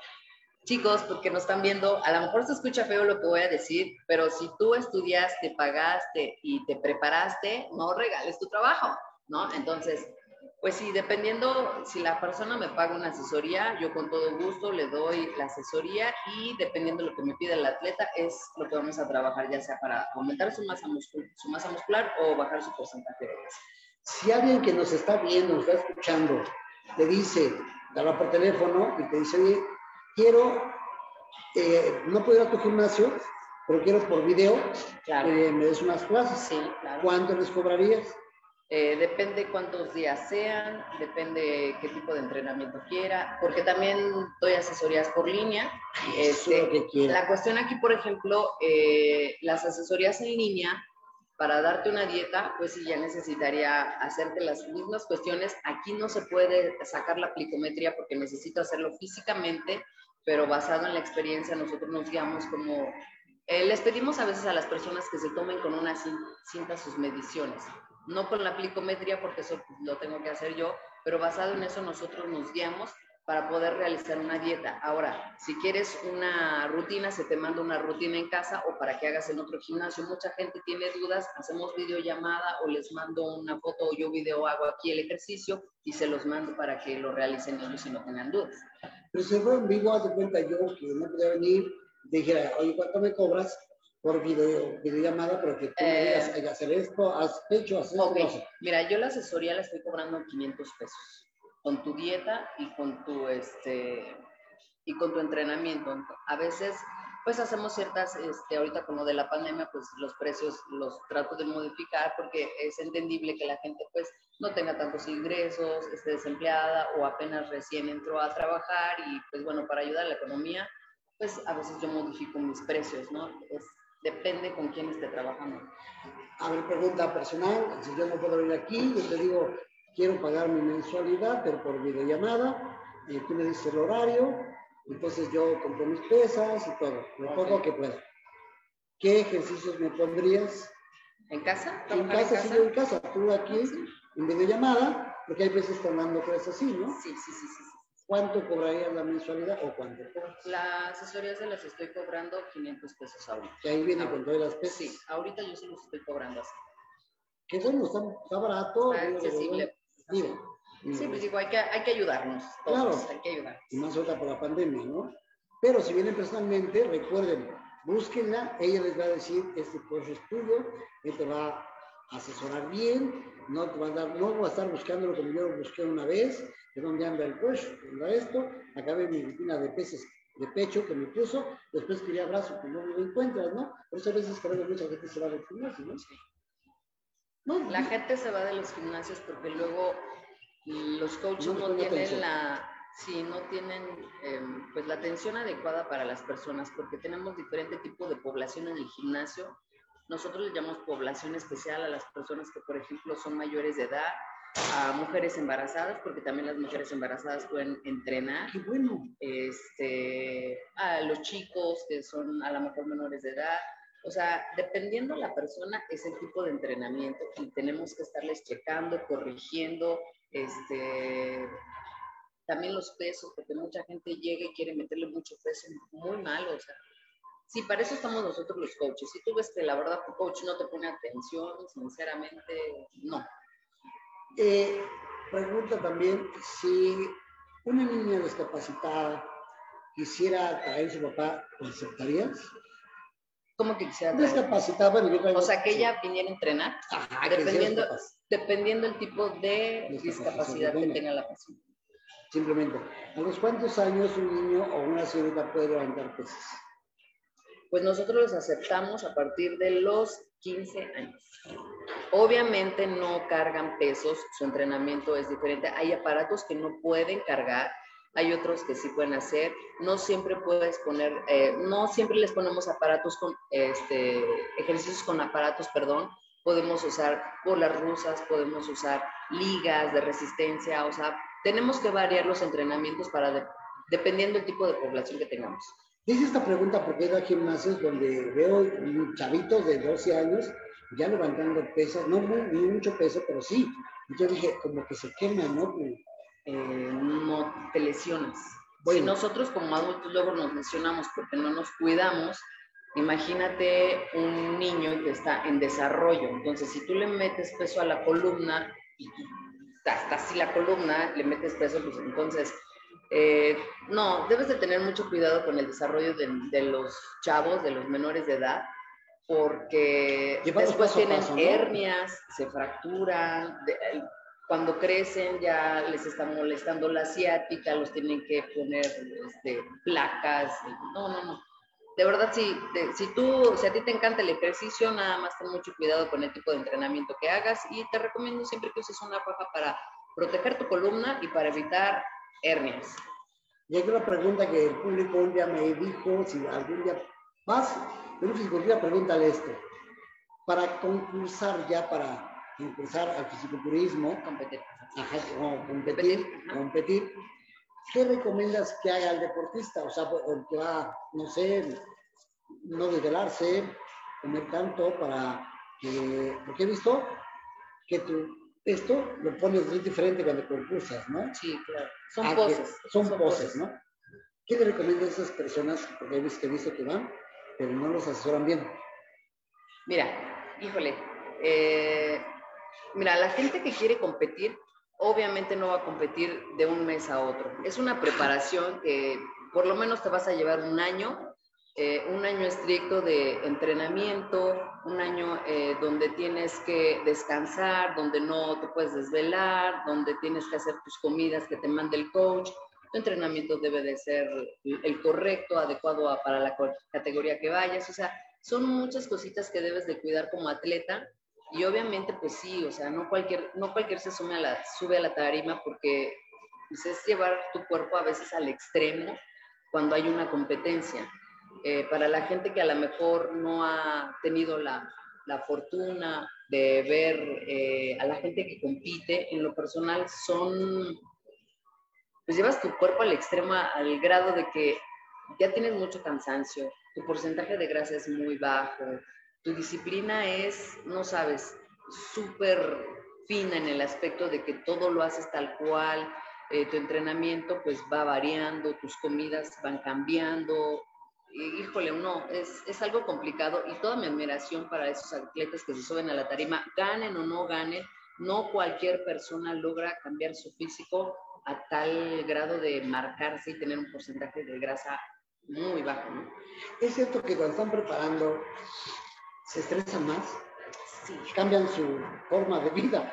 chicos, porque nos están viendo, a lo mejor se escucha feo lo que voy a decir, pero si tú estudiaste, pagaste y te preparaste, no regales tu trabajo, ¿no? Entonces, pues sí, dependiendo si la persona me paga una asesoría, yo con todo gusto le doy la asesoría y dependiendo de lo que me pide el atleta es lo que vamos a trabajar, ya sea para aumentar su masa, muscul- su masa muscular o bajar su porcentaje de grasa. si alguien que nos está viendo, nos está escuchando, te dice, te habla por teléfono y te dice, oye, quiero, eh, no puedo ir a tu gimnasio, pero quiero por video Claro. que me des unas clases. Sí, claro. ¿Cuánto les cobrarías? Eh, depende cuántos días sean, depende qué tipo de entrenamiento quiera, porque también doy asesorías por línea. Este, que la cuestión aquí, por ejemplo, eh, las asesorías en línea, para darte una dieta, pues sí, ya necesitaría hacerte las mismas cuestiones. Aquí no se puede sacar la plicometría porque necesito hacerlo físicamente, pero basado en la experiencia, nosotros nos guiamos como... eh, les pedimos a veces a las personas que se tomen con una cin- cinta sus mediciones, no con la plicometría porque eso lo tengo que hacer yo, pero basado en eso nosotros nos guiamos para poder realizar una dieta. Ahora, si quieres una rutina, se te manda una rutina en casa o para que hagas en otro gimnasio. Mucha gente tiene dudas, hacemos videollamada o les mando una foto o yo video hago aquí el ejercicio y se los mando para que lo realicen ellos si no tengan dudas. Pero si fue en vivo, haz de cuenta yo que no podía venir, dijera, oye, ¿cuánto me cobras por video, videollamada? Pero que tú me Eh, digas, hay que hacer esto, haz pecho, haz esto, Ok, no sé. mira, yo la asesoría la estoy cobrando 500 pesos con tu dieta y con tu este y con tu entrenamiento. A veces pues hacemos ciertas este ahorita con lo de la pandemia pues los precios los trato de modificar porque es entendible que la gente pues no tenga tantos ingresos, esté desempleada o apenas recién entró a trabajar y pues bueno, para ayudar a la economía, pues a veces yo modifico mis precios, ¿no? Es, depende con quién esté trabajando. A ver, pregunta personal, si yo no puedo venir aquí, yo te digo, quiero pagar mi mensualidad, pero por videollamada, y tú me dices el horario, entonces yo compro mis pesas y todo, lo poco que pueda. ¿Qué ejercicios me pondrías? ¿En casa? En ¿Trabajar casa, sí, en casa, tú aquí, en videollamada, porque hay veces que están dando cosas así, ¿no? Sí, sí, sí, sí. sí. ¿Cuánto cobrarías la mensualidad o cuánto cobras? Las asesorías se las estoy cobrando 500 pesos ahorita. Que ahí viene con todas las pesas. Sí, ahorita yo se los estoy cobrando así. Que bueno, está, está barato. Está accesible. Digo, Sí, pues digo, hay que, hay que ayudarnos. Todos, Claro. hay que ayudar. y más ahorita por la pandemia, ¿no? Pero si vienen personalmente, recuerden, búsquenla, ella les va a decir, este curso es tuyo, él te va a asesorar bien, no te va a dar, no va a estar buscándolo como yo lo busqué una vez, de dónde anda el coach, dónde anda esto, acabé mi rutina de peces de pecho que me puso, después quería brazo, que no lo encuentras, ¿no? Por eso a veces creo que mucha gente se va del gimnasio, ¿no? No, La gente se va de los gimnasios porque luego los coaches No no, tienen atención. la, sí, no tienen em, pues la atención adecuada para las personas porque tenemos diferente tipo de población en el gimnasio. Nosotros le llamamos población especial a las personas que, por ejemplo, son mayores de edad, a mujeres embarazadas, porque también las mujeres embarazadas pueden entrenar. qué bueno. este, a los chicos que son a lo mejor menores de edad. O sea, dependiendo la persona, es el tipo de entrenamiento y tenemos que estarles checando, corrigiendo este, también los pesos, porque mucha gente llega y quiere meterle mucho peso, muy malo, o sea, sí, para eso estamos nosotros los coaches. Si tú ves que la verdad tu coach no te pone atención, sinceramente, no. Eh, pregunta también si una niña discapacitada quisiera traer a su papá, ¿lo aceptarías? ¿Cómo que quisiera? Discapacitada, bueno, yo traigo- O sea, que ella viniera a entrenar, Ajá, dependiendo, dependiendo el tipo de Discapacidad que tenga la persona. Simplemente, ¿a los cuántos años un niño o una señorita puede levantar pesas? Pues nosotros los aceptamos a partir de los 15 años. Obviamente no cargan pesos, su entrenamiento es diferente. Hay aparatos que no pueden cargar, hay otros que sí pueden hacer. No siempre puedes poner, eh, no siempre les ponemos aparatos con, este, ejercicios con aparatos, perdón. Podemos usar bolas rusas, podemos usar ligas de resistencia, o sea, tenemos que variar los entrenamientos para, de- dependiendo del tipo de población que tengamos. Hice esta pregunta porque he ido a gimnasios donde veo chavitos de 12 años ya levantando pesas, no muy, mucho peso, pero sí. Y yo dije, como que se queman, ¿no? Eh, no te lesionas. Bueno. Si nosotros como adultos luego nos lesionamos porque no nos cuidamos, imagínate un niño que está en desarrollo. Entonces, si tú le metes peso a la columna y está así la columna, le metes peso, pues entonces, eh, no, debes de tener mucho cuidado con el desarrollo de, de los chavos, de los menores de edad, porque Llevarlos después tienen paso, ¿no? hernias, se fracturan, de- cuando crecen ya les está molestando la ciática, los tienen que poner este, placas. No, no, no. De verdad, si, si tú, si a ti te encanta el ejercicio, nada más ten mucho cuidado con el tipo de entrenamiento que hagas y te recomiendo siempre que uses una faja para proteger tu columna y para evitar hernias. Y hay una pregunta que el público un día me dijo, si algún día de un fisiculturista, pregúntale esto. Para concursar ya, para concursar al fisiculturismo, Competir. ajá, o competir, Competir, ¿qué recomiendas que haga el deportista? O sea, el que va, no sé, no desvelarse, comer tanto para que, porque he visto que tú, esto lo pones muy diferente cuando concursas, ¿no? Sí, claro. Son Ah, poses. Son, poses, ¿no? ¿Qué le recomiendas a esas personas? Porque he visto, he visto que van, pero no los asesoran bien. Mira, híjole, eh, mira, la gente que quiere competir, obviamente no va a competir de un mes a otro. Es una preparación que por lo menos te vas a llevar un año, eh, un año estricto de entrenamiento, un año eh, donde tienes que descansar, donde no te puedes desvelar, donde tienes que hacer tus comidas que te mande el coach. Tu entrenamiento debe de ser el correcto, adecuado para la categoría que vayas. O sea, son muchas cositas que debes de cuidar como atleta y obviamente pues sí, o sea, no cualquier, no cualquier se sube a la, sube a la tarima porque pues, es llevar tu cuerpo a veces al extremo cuando hay una competencia. Eh, para la gente que a lo mejor no ha tenido la, la fortuna de ver eh, a la gente que compite, en lo personal son, pues llevas tu cuerpo al extremo al grado de que ya tienes mucho cansancio, tu porcentaje de grasa es muy bajo, tu disciplina es, no sabes, súper fina en el aspecto de que todo lo haces tal cual, eh, tu entrenamiento pues va variando, tus comidas van cambiando. Híjole, no, es, es algo complicado y toda mi admiración para esos atletas que se suben a la tarima, ganen o no ganen, no cualquier persona logra cambiar su físico a tal grado de marcarse y tener un porcentaje de grasa muy bajo, ¿no? Es cierto que cuando están preparando, se estresan más, Sí, cambian su forma de vida,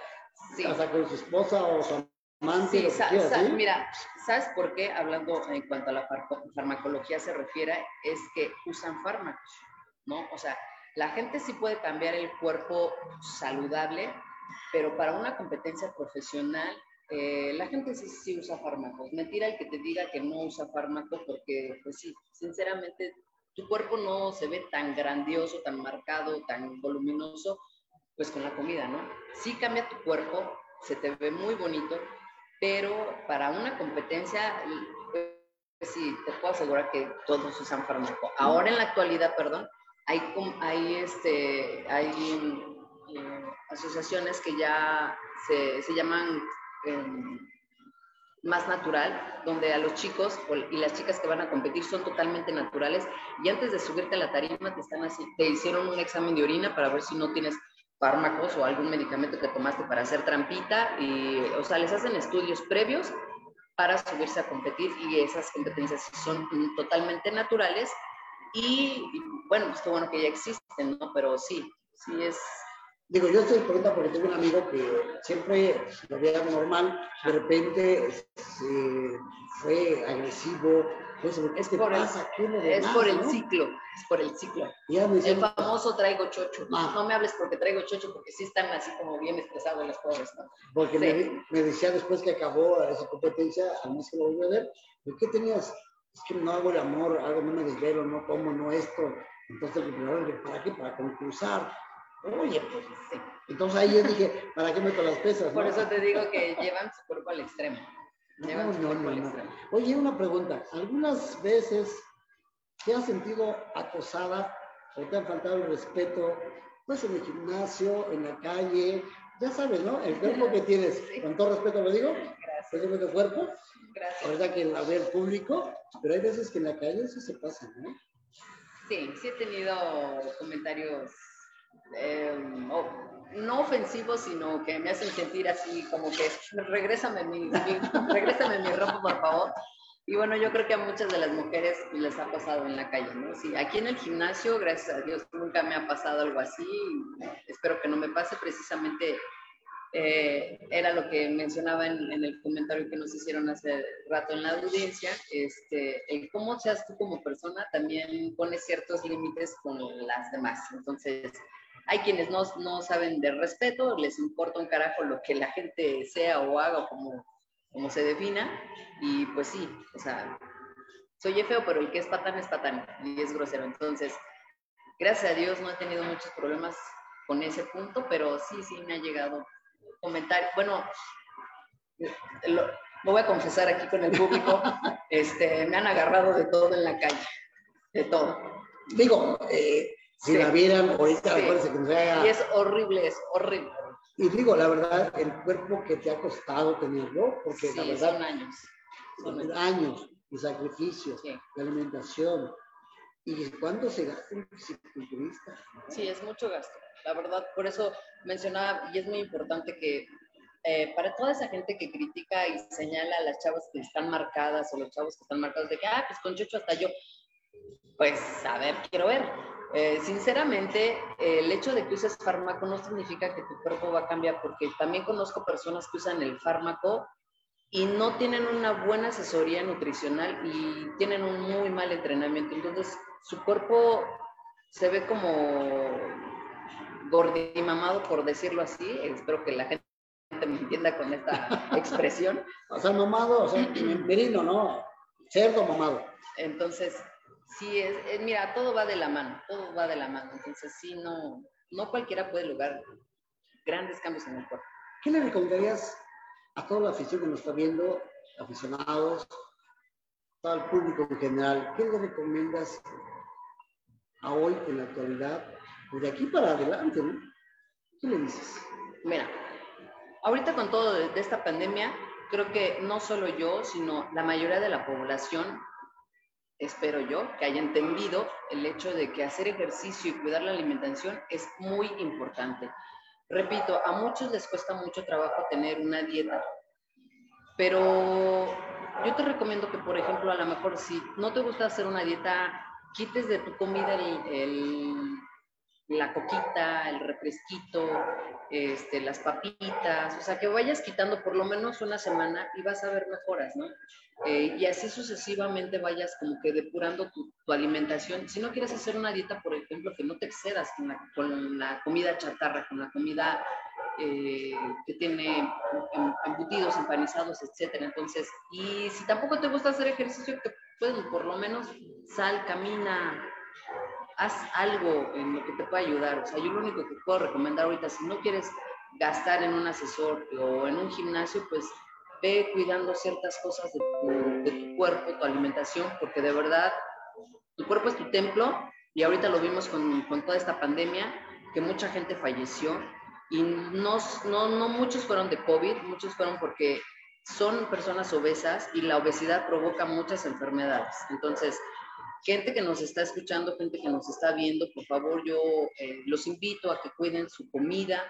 sí. sea, con su esposa o su amante, Sí, sa- quieras, mira, ¿sabes por qué? Hablando en cuanto a la farmacología se refiere, es que usan fármacos, ¿no? O sea, la gente sí puede cambiar el cuerpo saludable, pero para una competencia profesional, eh, la gente sí, sí usa fármacos. Mentira el que te diga que no usa fármaco, porque, pues sí, sinceramente, tu cuerpo no se ve tan grandioso, tan marcado, tan voluminoso, pues con la comida, ¿no? Sí cambia tu cuerpo, se te ve muy bonito, pero para una competencia, pues sí, te puedo asegurar que todos usan fármaco. Ahora en la actualidad, perdón, hay, hay, este, hay eh, asociaciones que ya se, se llaman em, más natural, donde a los chicos y las chicas que van a competir son totalmente naturales. Y antes de subirte a la tarima te, están así, te hicieron un examen de orina para ver si no tienes fármacos o algún medicamento que tomaste para hacer trampita. Y, o sea, les hacen estudios previos para subirse a competir y esas competencias son totalmente naturales. Y, bueno, pues qué bueno que ya existen, ¿no? Pero sí, sí es, Digo, yo estoy pregunta porque tengo un amigo que siempre lo veía normal, de repente se fue agresivo. Pues, es, por el, es por el ciclo, es por el ciclo. el famoso traigo chocho. Ah. No me hables porque traigo chocho, porque sí están así como bien estresados los pobres, ¿no? Porque me, decía después que acabó esa competencia, al mes que lo volví a ver, ¿qué tenías? Es que no hago el amor, algo no me desvelo, no como, no esto. Entonces, ¿para qué? Para concursar Oye, pues sí. Entonces ahí yo dije, ¿para qué meto las pesas? Por eso te digo que llevan su cuerpo al extremo. Llevan su cuerpo al extremo. Oye, una pregunta. ¿Algunas veces te has sentido acosada o te han faltado el respeto, pues en el gimnasio, en la calle? Ya sabes, ¿no? El cuerpo que tienes, con todo respeto lo digo, Gracias. es cuerpo. Gracias. La verdad que la ve el público, pero hay veces que en la calle eso se pasa, ¿no? Sí, sí he tenido comentarios eh, no ofensivos, sino que me hacen sentir así como que regrésame mi, mi, mi ropa, por favor. Y bueno, yo creo que a muchas de las mujeres les ha pasado en la calle, ¿no? Sí, aquí en el gimnasio, gracias a Dios, nunca me ha pasado algo así. Espero que no me pase. Precisamente eh, era lo que mencionaba en, en, el comentario que nos hicieron hace rato en la audiencia. Este, el cómo seas tú como persona también pone ciertos límites con las demás. Entonces, hay quienes no, no saben de respeto, les importa un carajo lo que la gente sea o haga o como, como se defina. Y pues sí, o sea, soy feo, pero el que es patán es patán y es grosero. Entonces, gracias a Dios no he tenido muchos problemas con ese punto, pero sí, sí me ha llegado comentar. Bueno, lo, voy a confesar aquí con el público, este, me han agarrado de todo en la calle, de todo. Digo, eh, si la vieran ahorita, sí. que Y es horrible, es horrible. Y digo, la verdad, el cuerpo que te ha costado tenerlo, porque la verdad. Son años. Son años y sacrificios, de alimentación. ¿Y cuánto se gasta un fisiculturista? Sí, es mucho gasto. La verdad, por eso mencionaba, y es muy importante que eh, para toda esa gente que critica y señala a las chavas que están marcadas o los chavos que están marcados de que, ah, pues con Chucho hasta yo, pues a ver, quiero ver. Eh, sinceramente, el hecho de que uses fármaco no significa que tu cuerpo va a cambiar, porque también conozco personas que usan el fármaco y no tienen una buena asesoría nutricional y tienen un muy mal entrenamiento. Entonces, su cuerpo se ve como gordimamado, por decirlo así. Espero que la gente me entienda con esta expresión. o sea, mamado, o sea, merino, ¿no? Cerdo mamado. Entonces, sí, es, mira, todo va de la mano, todo va de la mano. Entonces, sí, no, no cualquiera puede lograr grandes cambios en el cuerpo. ¿Qué le recomendarías a toda la afición que nos está viendo, aficionados, todo el público en general? ¿Qué le recomiendas a hoy, en la actualidad, o de aquí para adelante, ¿no? ¿Qué le dices? Mira, ahorita con todo de esta pandemia, creo que no solo yo, sino la mayoría de la población espero yo, que haya entendido el hecho de que hacer ejercicio y cuidar la alimentación es muy importante. Repito, a muchos les cuesta mucho trabajo tener una dieta, pero yo te recomiendo que, por ejemplo, a lo mejor si no te gusta hacer una dieta, quites de tu comida el la coquita, el refresquito, este, las papitas, o sea, que vayas quitando por lo menos una semana y vas a ver mejoras, ¿no? Eh, y así sucesivamente vayas como que depurando tu, alimentación. Si no quieres hacer una dieta, por ejemplo, que no te excedas con la, comida chatarra, con la comida eh, que tiene em, embutidos, empanizados, etcétera. Entonces, y si tampoco te gusta hacer ejercicio, que puedes por lo menos sal, camina, haz algo en lo que te pueda ayudar. O sea, yo lo único que puedo recomendar ahorita, si no quieres gastar en un asesor o en un gimnasio, pues ve cuidando ciertas cosas de tu, cuerpo, tu alimentación, porque de verdad tu cuerpo es tu templo y ahorita lo vimos con, con toda esta pandemia, que mucha gente falleció y no, no, no muchos fueron de COVID, muchos fueron porque son personas obesas y la obesidad provoca muchas enfermedades. Entonces, gente que nos está escuchando, gente que nos está viendo, por favor, yo eh, los invito a que cuiden su comida,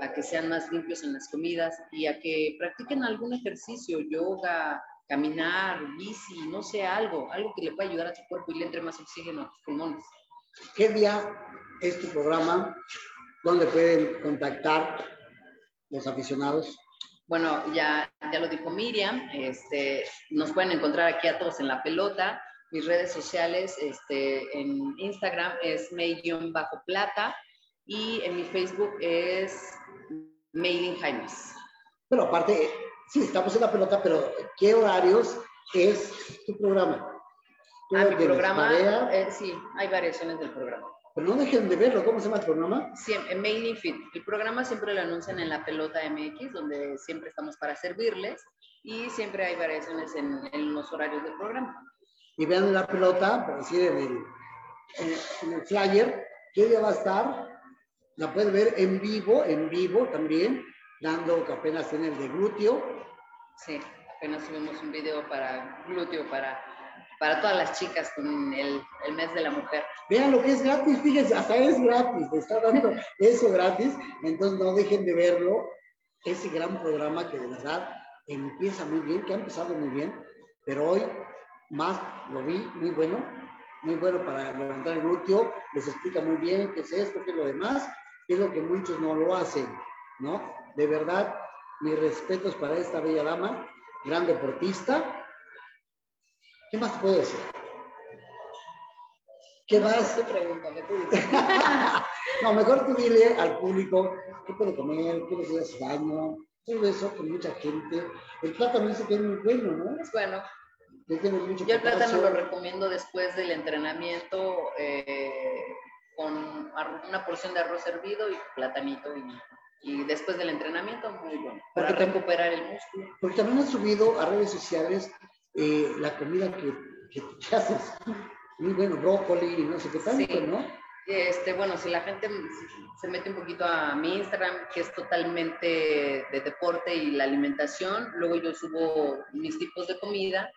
a que sean más limpios en las comidas y a que practiquen algún ejercicio, yoga, caminar, bici, no sé, algo, algo que le pueda ayudar a tu cuerpo y le entre más oxígeno a tus pulmones. ¿Qué día es tu programa? ¿Dónde pueden contactar los aficionados? Bueno, ya, ya lo dijo Miriam, este, nos pueden encontrar aquí a todos en la pelota. Mis redes sociales, este, en Instagram es May-Plata y en mi Facebook es Mailing Jaimes. Pero aparte, sí, estamos en la pelota, pero ¿qué horarios es tu programa? Ah, mi programa, eh, sí, hay variaciones del programa. Pero no dejen de verlo, ¿cómo se llama el programa? En Mailing Fit. El programa siempre lo anuncian en la pelota MX, donde siempre estamos para servirles y siempre hay variaciones en, en los horarios del programa. Y vean la pelota, por decir, en el, en el flyer, ¿qué día va a estar? La pueden ver en vivo, en vivo también, dando que apenas tiene el de glúteo. Sí, apenas subimos un video para glúteo, para para todas las chicas con el, el, mes de la mujer. Vean lo que es gratis, fíjense, hasta es gratis, está dando eso gratis, entonces no dejen de verlo, ese gran programa que de verdad empieza muy bien, que ha empezado muy bien, pero hoy más lo vi muy bueno, muy bueno para levantar el glúteo, les explica muy bien qué es esto, qué es lo demás, es lo que muchos no lo hacen, ¿no? De verdad, mis respetos para esta bella dama, gran deportista, ¿Qué más puedo decir? ¿Qué más? Tú. no, mejor tú dile al público qué puede comer, qué le hace daño, todo eso con mucha gente. El plátano dice que es muy bueno, ¿no? Es bueno. Yo el plátano lo recomiendo después del entrenamiento eh, con una porción de arroz hervido y platanito y y después del entrenamiento, muy bueno, para recuperar el músculo. Porque también han subido a redes sociales eh, la comida que, que, haces. Muy bueno, brócoli, no sé qué tanto, ¿no? Este, bueno, si la gente se mete un poquito a mi Instagram, que es totalmente de deporte y la alimentación, luego yo subo mis tipos de comida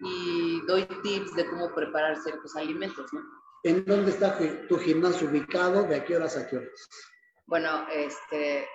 y doy tips de cómo preparar ciertos alimentos, ¿no? ¿En dónde está tu gimnasio ubicado? ¿De a qué horas a qué horas? Bueno, este,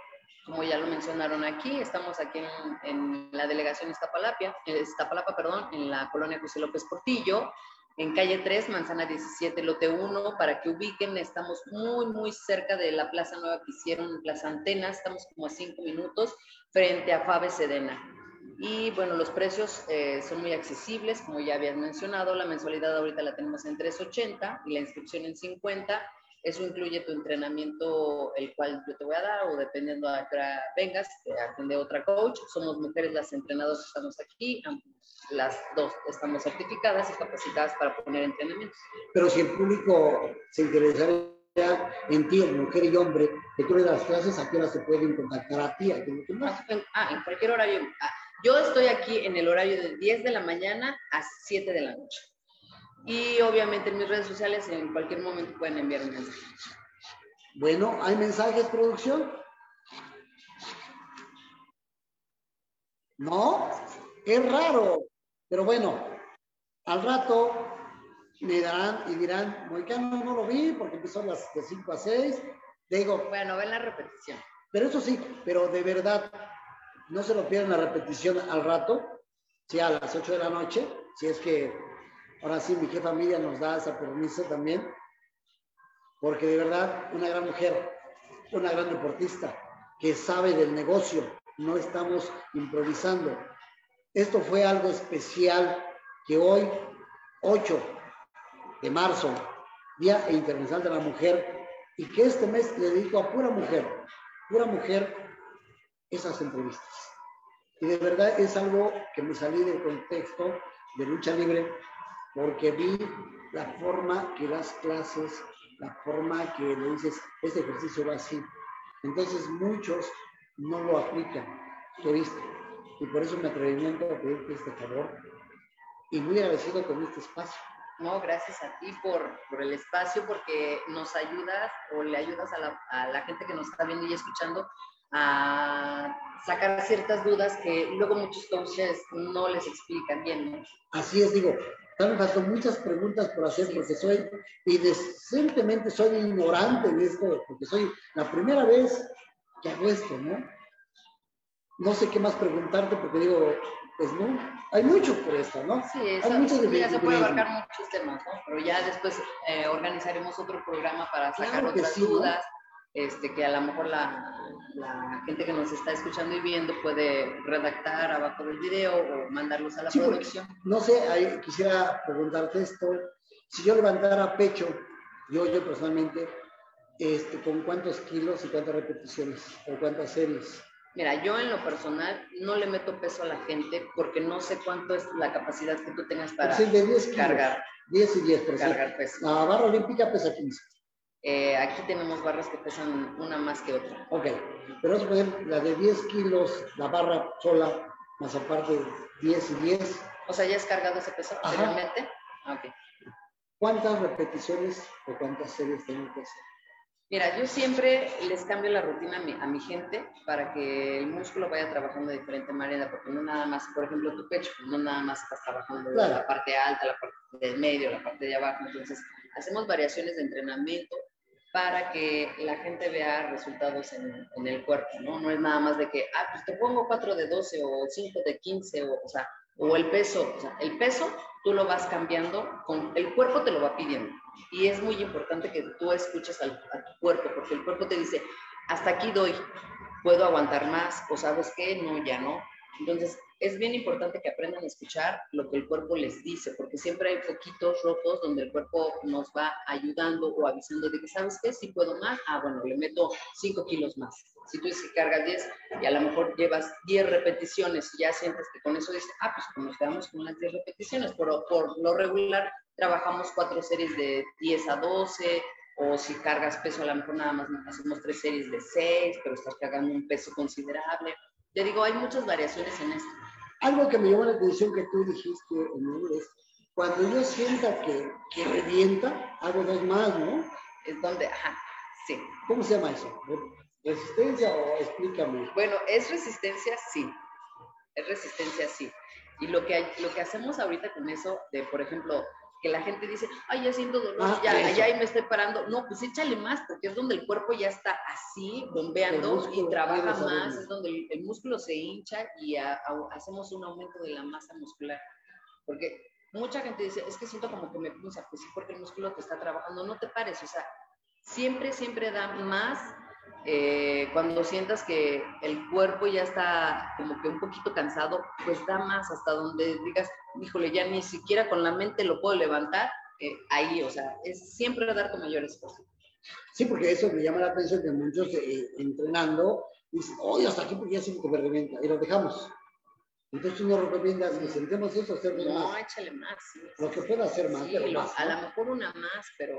como ya lo mencionaron aquí, estamos aquí en, la delegación Iztapalapa, Iztapalapa, perdón, en la colonia José López Portillo, en calle 3, manzana 17, lote 1, para que ubiquen, estamos muy, muy cerca de la plaza nueva que hicieron, Plaza Antena, estamos como a 5 minutos frente a Fave Sedena. Y bueno, los precios eh, son muy accesibles, como ya habías mencionado, la mensualidad ahorita la tenemos en 3.80 y la inscripción en 50 eso incluye tu entrenamiento, el cual yo te voy a dar, o dependiendo a qué vengas, te atiende otra coach. Somos mujeres las entrenadoras estamos aquí, las dos estamos certificadas y capacitadas para poner entrenamientos. Pero si el público se interesaría en ti, en mujer y hombre, que tú le das clases, ¿a qué hora se pueden contactar a ti? ¿A qué ah, en cualquier horario. Yo estoy aquí en el horario de 10 de la mañana a 7 de la noche. Y obviamente en mis redes sociales en cualquier momento pueden enviar un mensaje. Bueno, ¿hay mensajes, producción? No, es raro. Pero bueno, al rato me darán y dirán, Moicano no lo vi porque empezó las de 5 a 6. Digo. Bueno, ven la repetición. Pero eso sí, pero de verdad, no se lo pierdan la repetición al rato, sí, a las 8 de la noche, si es que Ahora sí, mi jefa Miriam nos da ese permiso también, porque de verdad, una gran mujer, una gran deportista, que sabe del negocio, no estamos improvisando. Esto fue algo especial que hoy, 8 de marzo, Día Internacional de la Mujer, y que este mes le dedico a pura mujer, pura mujer, esas entrevistas. Y de verdad es algo que me salí del contexto de lucha libre porque vi la forma que das clases, la forma que le dices, este ejercicio va así. Entonces muchos no lo aplican, ¿lo viste? Y por eso me atrevimiento a pedirte este favor y muy agradecido con este espacio. No, gracias a ti por, por el espacio, porque nos ayudas o le ayudas a la, a la gente que nos está viendo y escuchando a sacar ciertas dudas que luego muchos coaches no les explican bien. ¿no? Así es, digo, también faltan muchas preguntas por hacer Sí, porque soy, y decentemente soy ignorante en esto, porque soy la primera vez que hago esto, ¿no? No sé qué más preguntarte porque digo, pues no, hay mucho por esto, ¿no? Sí, Hay eso, muchos mira, se puede abarcar muchos temas, ¿no? Pero ya después eh, organizaremos otro programa para sacar Claro otras sí, ¿no? Este, que a lo mejor la, la gente que nos está escuchando y viendo puede redactar abajo del video o mandarlos a la Sí, producción. No sé, ahí quisiera preguntarte esto. Si yo levantara pecho, yo, yo personalmente, este, ¿con cuántos kilos y cuántas repeticiones o cuántas series? Mira, yo en lo personal no le meto peso a la gente porque no sé cuánto es la capacidad que tú tengas para de 10 kilos. cargar, 10 y 10, por ejemplo. cargar peso. La barra olímpica pesa 15. Eh, aquí tenemos barras que pesan una más que otra. Ok, pero vamos a poner la de 10 kilos, la barra sola, más aparte 10 y 10. O sea, ¿ya has cargado ese peso anteriormente? Ah, ok. ¿Cuántas repeticiones o cuántas series tengo que hacer? Mira, yo siempre les cambio la rutina a mi, a mi gente para que el músculo vaya trabajando de diferente manera, porque no nada más, por ejemplo, tu pecho, no nada más estás trabajando Claro. la parte alta, la parte del medio, la parte de abajo. Entonces, hacemos variaciones de entrenamiento para que la gente vea resultados en, en el cuerpo, ¿no? No es nada más de que, ah, pues te pongo 4 de 12 o 5 de 15, o, o sea, o el peso, o sea, el peso tú lo vas cambiando, con, el cuerpo te lo va pidiendo. Y es muy importante que tú escuches al, a tu cuerpo, porque el cuerpo te dice, hasta aquí doy, puedo aguantar más, o sabes qué, no, ya no. Entonces, es bien importante que aprendan a escuchar lo que el cuerpo les dice, porque siempre hay poquitos rojos donde el cuerpo nos va ayudando o avisando de que, ¿sabes qué? Si puedo más, ah, bueno, le meto 5 kilos más. Si tú dices que cargas 10 y a lo mejor llevas 10 repeticiones y ya sientes que con eso dices, ah, pues nos quedamos con las 10 repeticiones, pero por lo regular trabajamos cuatro series de 10 a 12, o si cargas peso, a lo mejor nada más hacemos tres series de 6, pero estás cargando un peso considerable. Te digo, hay muchas variaciones en esto. Algo que me llamó la atención que tú dijiste, Emilio, es cuando yo sienta que, que revienta, hago dos más, ¿no? Es donde, ajá, sí. ¿Cómo se llama eso? ¿Resistencia o explícame? Bueno, ¿es resistencia? Sí. Es resistencia, sí. Y lo que, lo que hacemos ahorita con eso, de por ejemplo, que la gente dice, ay, ya siento dolor, Ah, ya, eso. ya ahí me estoy parando. No, pues échale más, porque es donde el cuerpo ya está así, bombeando músculo y trabaja más, es donde el, el músculo se hincha y a- a- hacemos un aumento de la masa muscular. Porque mucha gente dice, es que siento como que me punza, pues sí, porque el músculo te está trabajando, no te pares, o sea, siempre, siempre da más eh, cuando sientas que el cuerpo ya está como que un poquito cansado, pues da más hasta donde digas, híjole, ya ni siquiera con la mente lo puedo levantar, eh, ahí, o sea, es siempre dar tu mayor esfuerzo. Sí, porque eso me llama la atención que muchos eh, entrenando dicen, oye, hasta aquí porque ya siento que me revienta, y lo dejamos. Entonces uno recomienda, si sentimos eso, hacer No, más. échale más. sí, Lo que pueda hacer más, Sí, pero lo- más. a ¿no? lo mejor una más, pero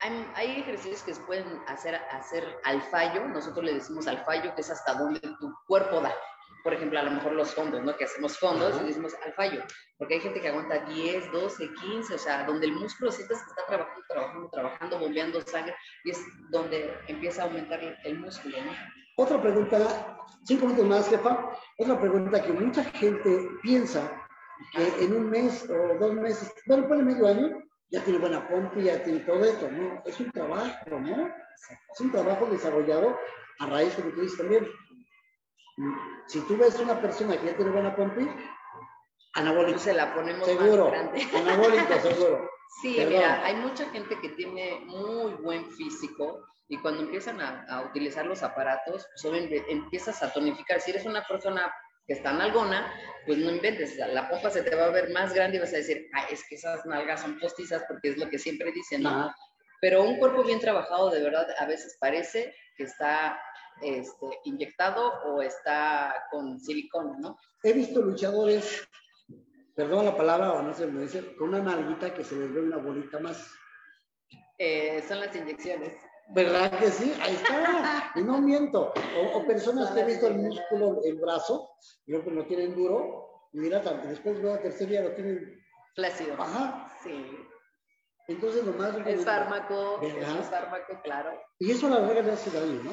hay, hay ejercicios que se pueden hacer, hacer al fallo. Nosotros le decimos al fallo, que es hasta donde tu cuerpo da. Por ejemplo, a lo mejor los fondos, ¿no? Que hacemos fondos Ajá. y decimos al fallo. Porque hay gente que aguanta 10, 12, 15, o sea, donde el músculo sientes que está trabajando, trabajando, trabajando, bombeando sangre, y es donde empieza a aumentar el, el músculo, ¿no? Otra pregunta, cinco minutos más, jefa. Otra pregunta que mucha gente piensa que en un mes o dos meses, bueno, por medio año, ya tiene buena pompa, ya tiene todo esto, ¿no? Es un trabajo, ¿no? Es un trabajo desarrollado a raíz, como tú dices también. Si tú ves una persona que ya tiene buena pompa, anabólico, Entonces la ponemos seguro, más anabólico, seguro. Sí, Perdón. mira, hay mucha gente que tiene muy buen físico y cuando empiezan a, a utilizar los aparatos, pues empiezas a tonificar. Si eres una persona que está nalgona, pues no inventes, la, pompa se te va a ver más grande y vas a decir, ah, es que esas nalgas son postizas porque es lo que siempre dicen, ¿no? Pero un cuerpo bien trabajado, de verdad, a veces parece que está este, inyectado o está con silicona, ¿no? He visto luchadores, perdón la palabra, o no se me dice, con una nalguita que se les ve una bolita más. Eh, son las inyecciones. ¿Verdad que sí? Ahí está. Y no miento. O, o personas que he visto el músculo, el brazo, y luego lo tienen duro, y mira, después veo a tercer día lo tienen, Flácido. ajá, Sí. Entonces, lo más Es recomendable- fármaco, un fármaco, claro. Y eso a la larga le hace daño, ¿no?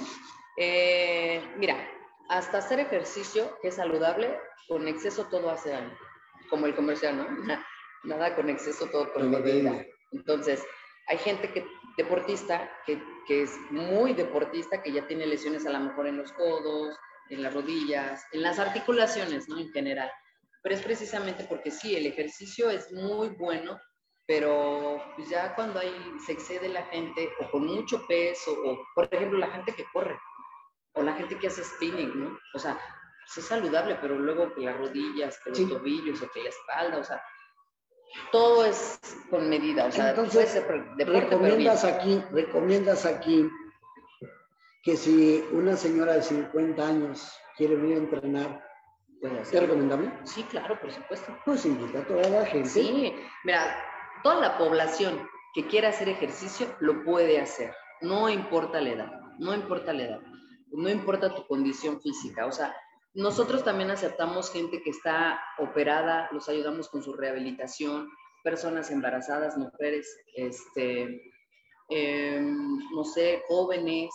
Eh, mira, hasta hacer ejercicio que es saludable, con exceso todo hace daño. Como el comercial, ¿no? Nada con exceso, todo con medida. Entonces, hay gente que, deportista, que, que es muy deportista, que ya tiene lesiones a lo mejor en los codos, en las rodillas, en las articulaciones, ¿no? En general. Pero es precisamente porque sí, el ejercicio es muy bueno, pero pues ya cuando hay, se excede la gente o con mucho peso, o por ejemplo la gente que corre, o la gente que hace spinning, ¿no? O sea, pues es saludable, pero luego que las rodillas, que los Sí. tobillos, o que la espalda, o sea, todo es con medida, o sea, Entonces, bien. recomiendas aquí, recomiendas aquí que si una señora de 50 años quiere venir a entrenar, ¿es recomendable? Sí, claro, por supuesto. Pues invita a toda la gente. Sí, mira, toda la población que quiera hacer ejercicio lo puede hacer, no importa la edad, no importa la edad, no importa tu condición física, o sea, nosotros también aceptamos gente que está operada, los ayudamos con su rehabilitación, personas embarazadas, mujeres, este, em, no sé, jóvenes,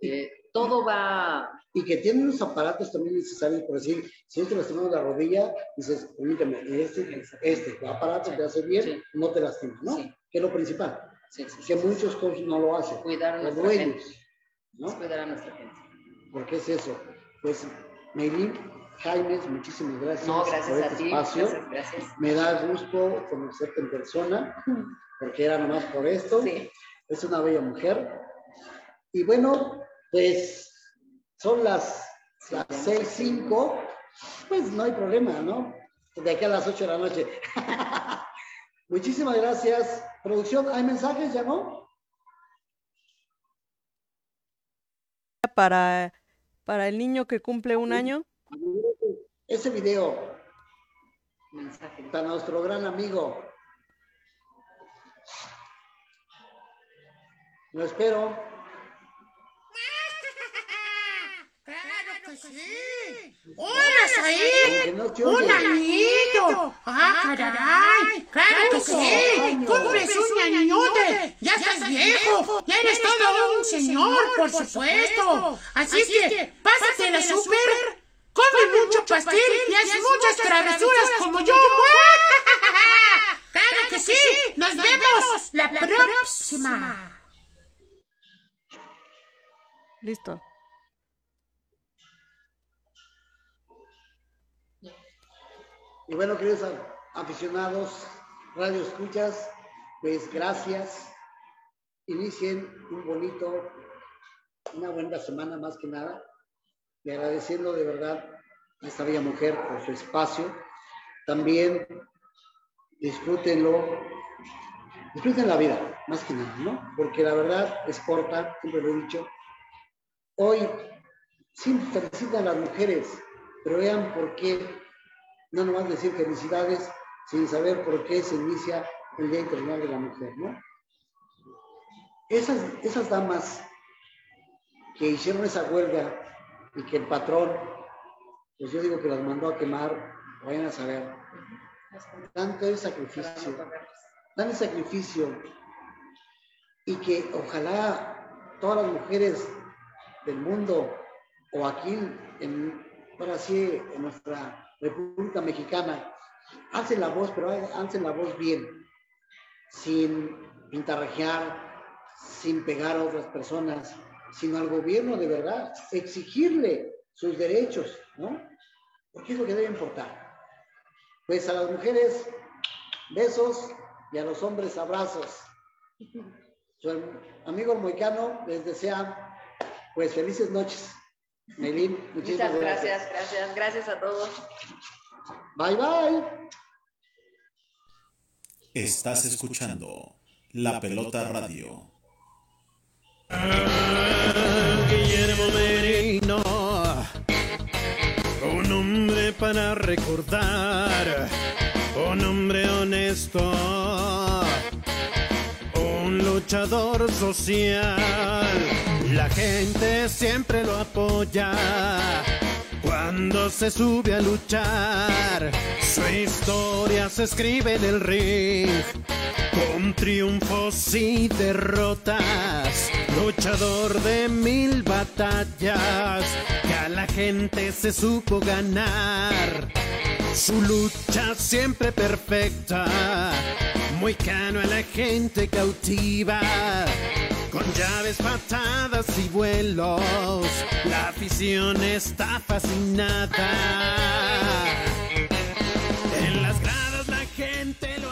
eh, todo va, Y que tienen unos aparatos también necesarios, por decir, si te lastimamos la rodilla, dices, permíteme, este, este aparato te hace bien, Sí. no te lastima, ¿no? Sí. Que es lo principal, sí, sí, que muchos coaches no lo hacen, cuidar a los nuestra gente, ¿no? es cuidar a nuestra gente. Porque es eso. Pues, Meilín, Jaimes, muchísimas gracias, No, gracias por a este ti, espacio. gracias, gracias. Me da gusto conocerte en persona, porque era nomás por esto. Sí. Es una bella mujer. Y bueno, pues son las, las seis, cinco, pues no hay problema, ¿no? De aquí a las 8 de la noche. Muchísimas gracias. Producción, ¿hay mensajes ya no? Para, para el niño que cumple un año. Ese video, Mensaje. para nuestro gran amigo. Lo espero. ¡Claro que sí! ¡Hola! Aunque no te ¡Un añito! ¡Ah, caray! ¡Claro que sí! ¡Cumples un añote! ¡Ya estás viejo! ¡Ya eres todo un señor, por supuesto! Así que, pásate la super, come mucho pastel y haz muchas travesuras como yo. ¡Claro que sí! ¡Nos vemos la próxima! Listo. Y bueno, queridos aficionados, radio escuchas, pues gracias. Inicien un bonito, una buena semana más que nada. Y agradeciendo de verdad a esta bella mujer por su espacio. También disfrútenlo, disfruten la vida, más que nada, ¿no? Porque la verdad es corta, siempre lo he dicho. Hoy sí felicitan a las mujeres, pero vean por qué no nomás decir felicidades sin saber por qué se inicia el Día Internacional de la Mujer, ¿no? Esas, esas damas que hicieron esa huelga y que el patrón, pues yo digo que las mandó a quemar, vayan a saber, tanto el sacrificio, tan el sacrificio, y que ojalá todas las mujeres del mundo o aquí en, ahora sí, en nuestra República Mexicana, hacen la voz, pero hacen la voz bien, sin pintarrajear, sin pegar a otras personas, sino al gobierno de verdad, exigirle sus derechos, ¿no? Porque es lo que debe importar. Pues a las mujeres, besos y a los hombres, abrazos. Amigo moicano les desea, pues, felices noches. Melín, muchísimas Muchas gracias. gracias, gracias, gracias a todos. Bye, bye. Estás escuchando La Pelota Radio. Guillermo Merino, un hombre para recordar, un hombre honesto, un luchador social. La gente siempre lo apoya Cuando se sube a luchar, su historia se escribe en el ring. Con triunfos y derrotas, luchador de mil batallas, que a la gente se supo ganar. Su lucha siempre perfecta, muy cano a la gente cautiva. Con llaves, patadas y vuelos, la afición está fascinada. En las gradas la gente lo